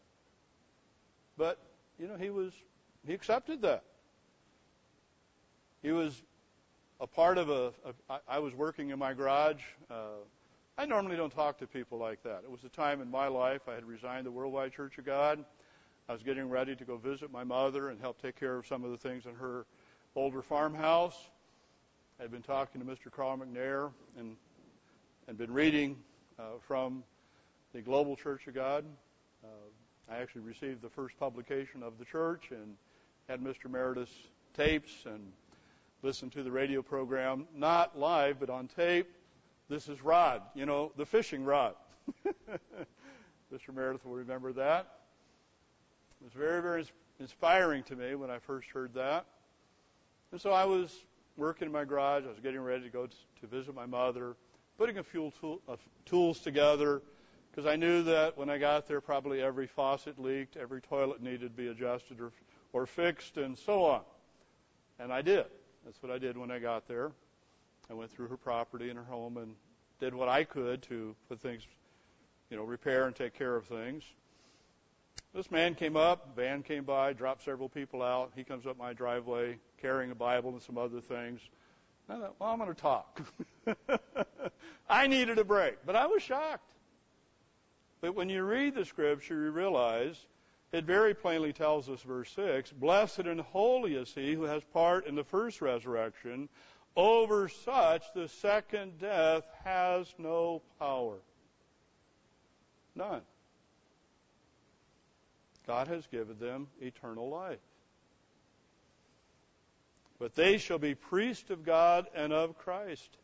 But, you know, he was, he accepted that. He was a part of a. a I was working in my garage. Uh, I normally don't talk to people like that. It was a time in my life I had resigned the Worldwide Church of God. I was getting ready to go visit my mother and help take care of some of the things in her older farmhouse. I'd been talking to Mr. Carl McNair and and been reading uh, from the Global Church of God. Uh, I actually received the first publication of the church and had Mr. Meredith's tapes and listened to the radio program, not live, but on tape. This is Rod, you know, the fishing rod. Mr. Meredith will remember that. It was very, very inspiring to me when I first heard that. And so I was working in my garage. I was getting ready to go to visit my mother, putting a few tool, uh, tools together because I knew that when I got there, probably every faucet leaked, every toilet needed to be adjusted or, or fixed, and so on. And I did. That's what I did when I got there. I went through her property and her home and did what I could to put things, you know, repair and take care of things. This man came up, van came by, dropped several people out. He comes up my driveway carrying a Bible and some other things. I thought, well, I'm going to talk. I needed a break, but I was shocked. But when you read the scripture, you realize it very plainly tells us, verse 6 Blessed and holy is he who has part in the first resurrection. Over such, the second death has no power. None. God has given them eternal life. But they shall be priests of God and of Christ,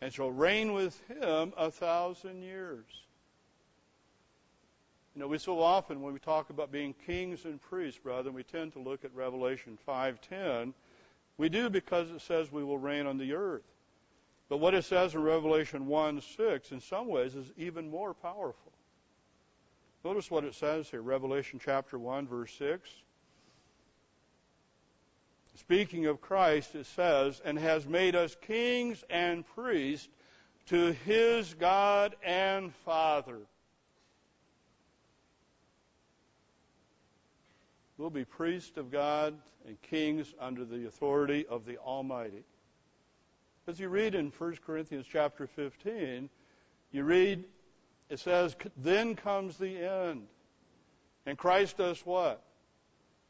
and shall reign with him a thousand years. You know, we so often when we talk about being kings and priests, brother, we tend to look at Revelation 5:10. We do because it says we will reign on the earth. But what it says in Revelation 1:6 in some ways is even more powerful. Notice what it says here, Revelation chapter 1 verse 6. Speaking of Christ, it says, and has made us kings and priests to his God and Father. We'll be priests of God and kings under the authority of the Almighty. As you read in 1 Corinthians chapter 15, you read, it says, then comes the end. And Christ does what?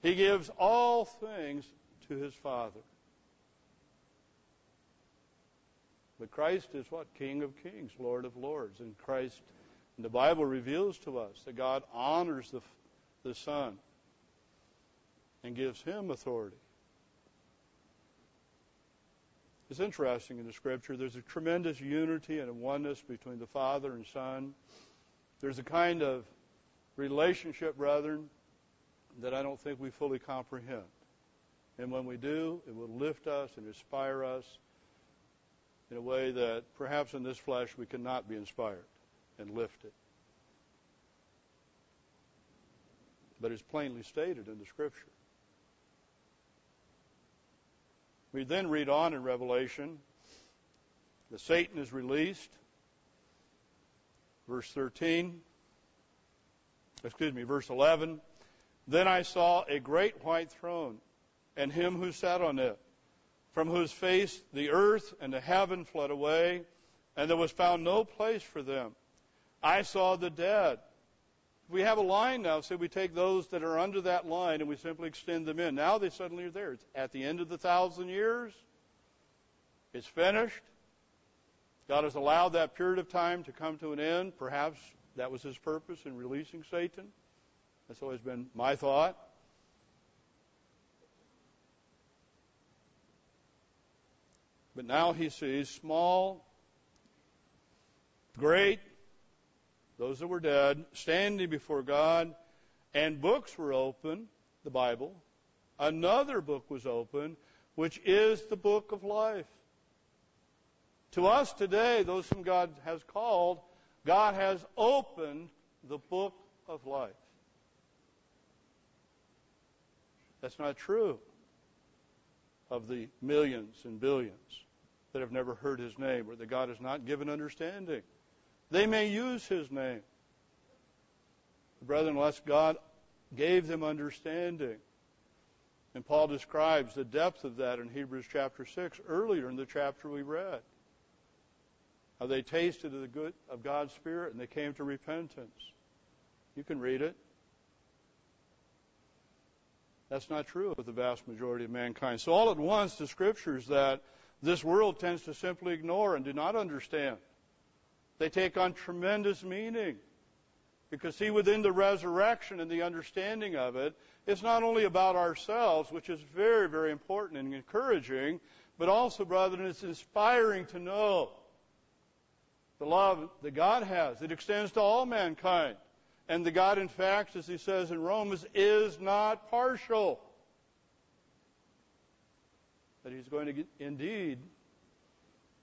He gives all things to his Father. But Christ is what? King of kings, Lord of lords. And Christ, and the Bible reveals to us that God honors the, the Son and gives him authority. It's interesting in the scripture. There's a tremendous unity and a oneness between the Father and Son. There's a kind of relationship, brethren, that I don't think we fully comprehend. And when we do, it will lift us and inspire us in a way that perhaps in this flesh we cannot be inspired and lifted. But it's plainly stated in the Scripture. We then read on in Revelation that Satan is released. Verse 13, excuse me, verse 11. Then I saw a great white throne and him who sat on it, from whose face the earth and the heaven fled away, and there was found no place for them. I saw the dead. We have a line now, so we take those that are under that line and we simply extend them in. Now they suddenly are there. It's at the end of the thousand years. It's finished. God has allowed that period of time to come to an end. Perhaps that was his purpose in releasing Satan. That's always been my thought. But now he sees small, great, those that were dead, standing before God, and books were open, the Bible. Another book was open, which is the book of life. To us today, those whom God has called, God has opened the book of life. That's not true of the millions and billions that have never heard his name or that God has not given understanding. They may use his name. Brethren, unless God gave them understanding. And Paul describes the depth of that in Hebrews chapter 6 earlier in the chapter we read. How they tasted of the good of God's Spirit and they came to repentance. You can read it. That's not true of the vast majority of mankind. So all at once, the scriptures that this world tends to simply ignore and do not understand, they take on tremendous meaning. Because see, within the resurrection and the understanding of it, it's not only about ourselves, which is very, very important and encouraging, but also, brethren, it's inspiring to know the love that God has. It extends to all mankind. And the God, in fact, as he says in Romans, is not partial. That he's going to indeed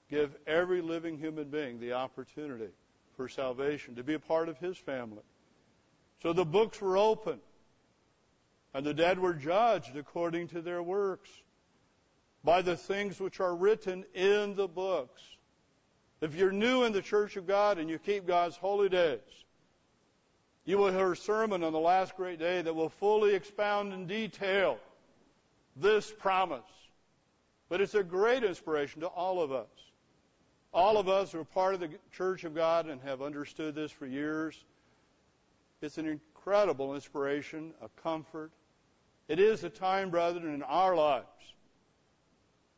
give every living human being the opportunity for salvation, to be a part of his family. So the books were open, and the dead were judged according to their works by the things which are written in the books. If you're new in the church of God and you keep God's holy days, you will hear a sermon on the last great day that will fully expound in detail this promise. But it's a great inspiration to all of us. All of us who are part of the church of God and have understood this for years. It's an incredible inspiration, a comfort. It is a time, brethren, in our lives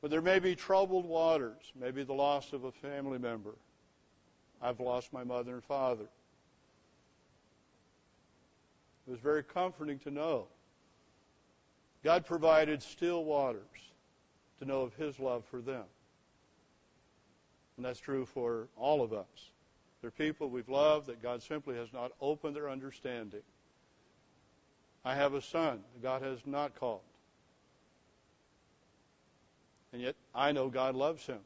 but there may be troubled waters, maybe the loss of a family member. I've lost my mother and father. It was very comforting to know. God provided still waters to know of His love for them. And that's true for all of us. There are people we've loved that God simply has not opened their understanding. I have a son that God has not called. And yet I know God loves him.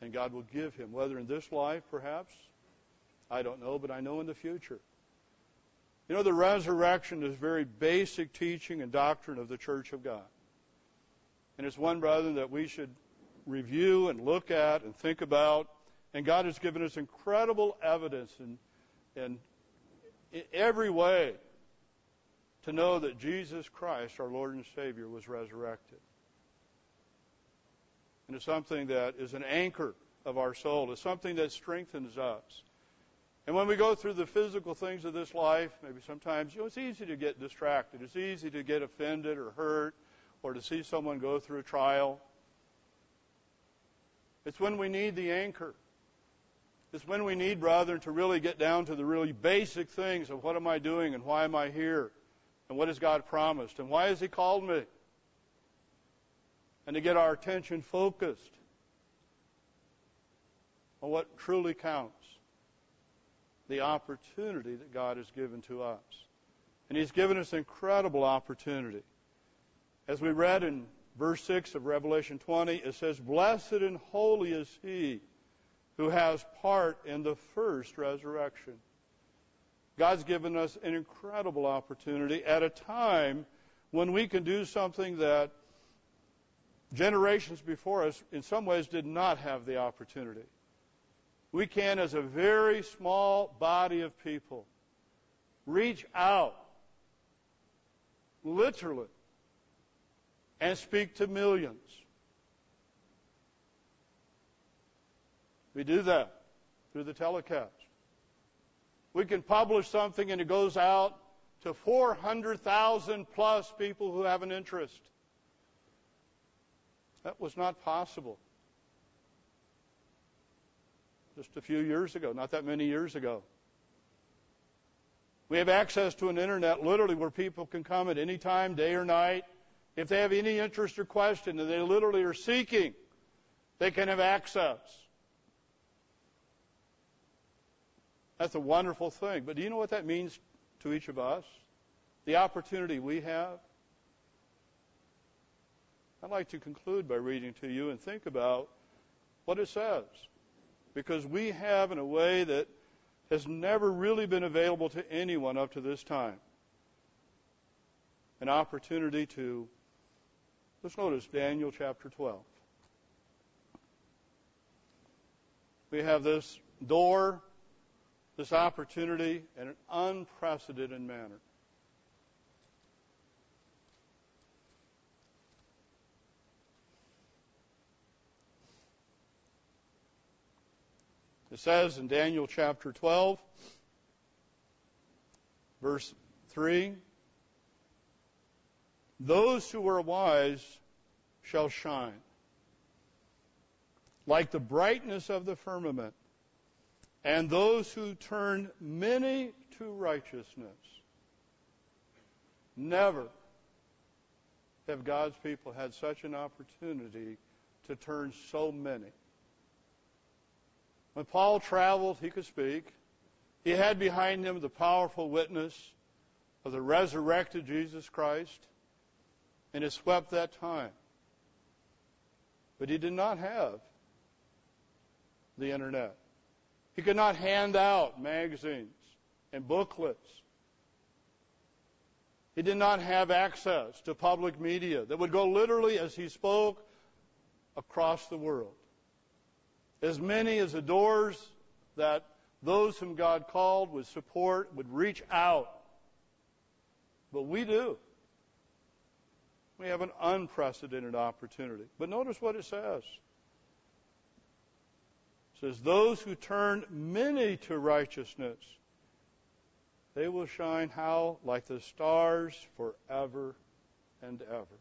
And God will give him, whether in this life perhaps, I don't know, but I know in the future. You know, the resurrection is very basic teaching and doctrine of the church of God. And it's one, brother, that we should review and look at and think about. And God has given us incredible evidence in, in, in every way to know that Jesus Christ, our Lord and Savior, was resurrected and it's something that is an anchor of our soul. It's something that strengthens us. And when we go through the physical things of this life, maybe sometimes you know, it's easy to get distracted. It's easy to get offended or hurt or to see someone go through a trial. It's when we need the anchor. It's when we need, rather, to really get down to the really basic things of what am I doing and why am I here and what has God promised and why has He called me and to get our attention focused on what truly counts the opportunity that God has given to us. And He's given us incredible opportunity. As we read in verse 6 of Revelation 20, it says, Blessed and holy is He who has part in the first resurrection. God's given us an incredible opportunity at a time when we can do something that generations before us, in some ways, did not have the opportunity. We can, as a very small body of people, reach out, literally, and speak to millions. We do that through the telecast. We can publish something and it goes out to 400,000 plus people who have an interest. That was not possible. Just a few years ago, not that many years ago. We have access to an internet literally where people can come at any time, day or night. If they have any interest or question that they literally are seeking, they can have access. That's a wonderful thing. But do you know what that means to each of us? The opportunity we have I'd like to conclude by reading to you and think about what it says. Because we have, in a way that has never really been available to anyone up to this time, an opportunity to, let's notice Daniel chapter 12. We have this door, this opportunity, in an unprecedented manner. It says in Daniel chapter 12, verse 3 Those who are wise shall shine like the brightness of the firmament, and those who turn many to righteousness. Never have God's people had such an opportunity to turn so many. When Paul traveled, he could speak. He had behind him the powerful witness of the resurrected Jesus Christ, and it swept that time. But he did not have the internet. He could not hand out magazines and booklets. He did not have access to public media that would go literally as he spoke across the world. As many as the doors that those whom God called would support would reach out. But we do. We have an unprecedented opportunity. But notice what it says It says, Those who turn many to righteousness, they will shine how? Like the stars forever and ever.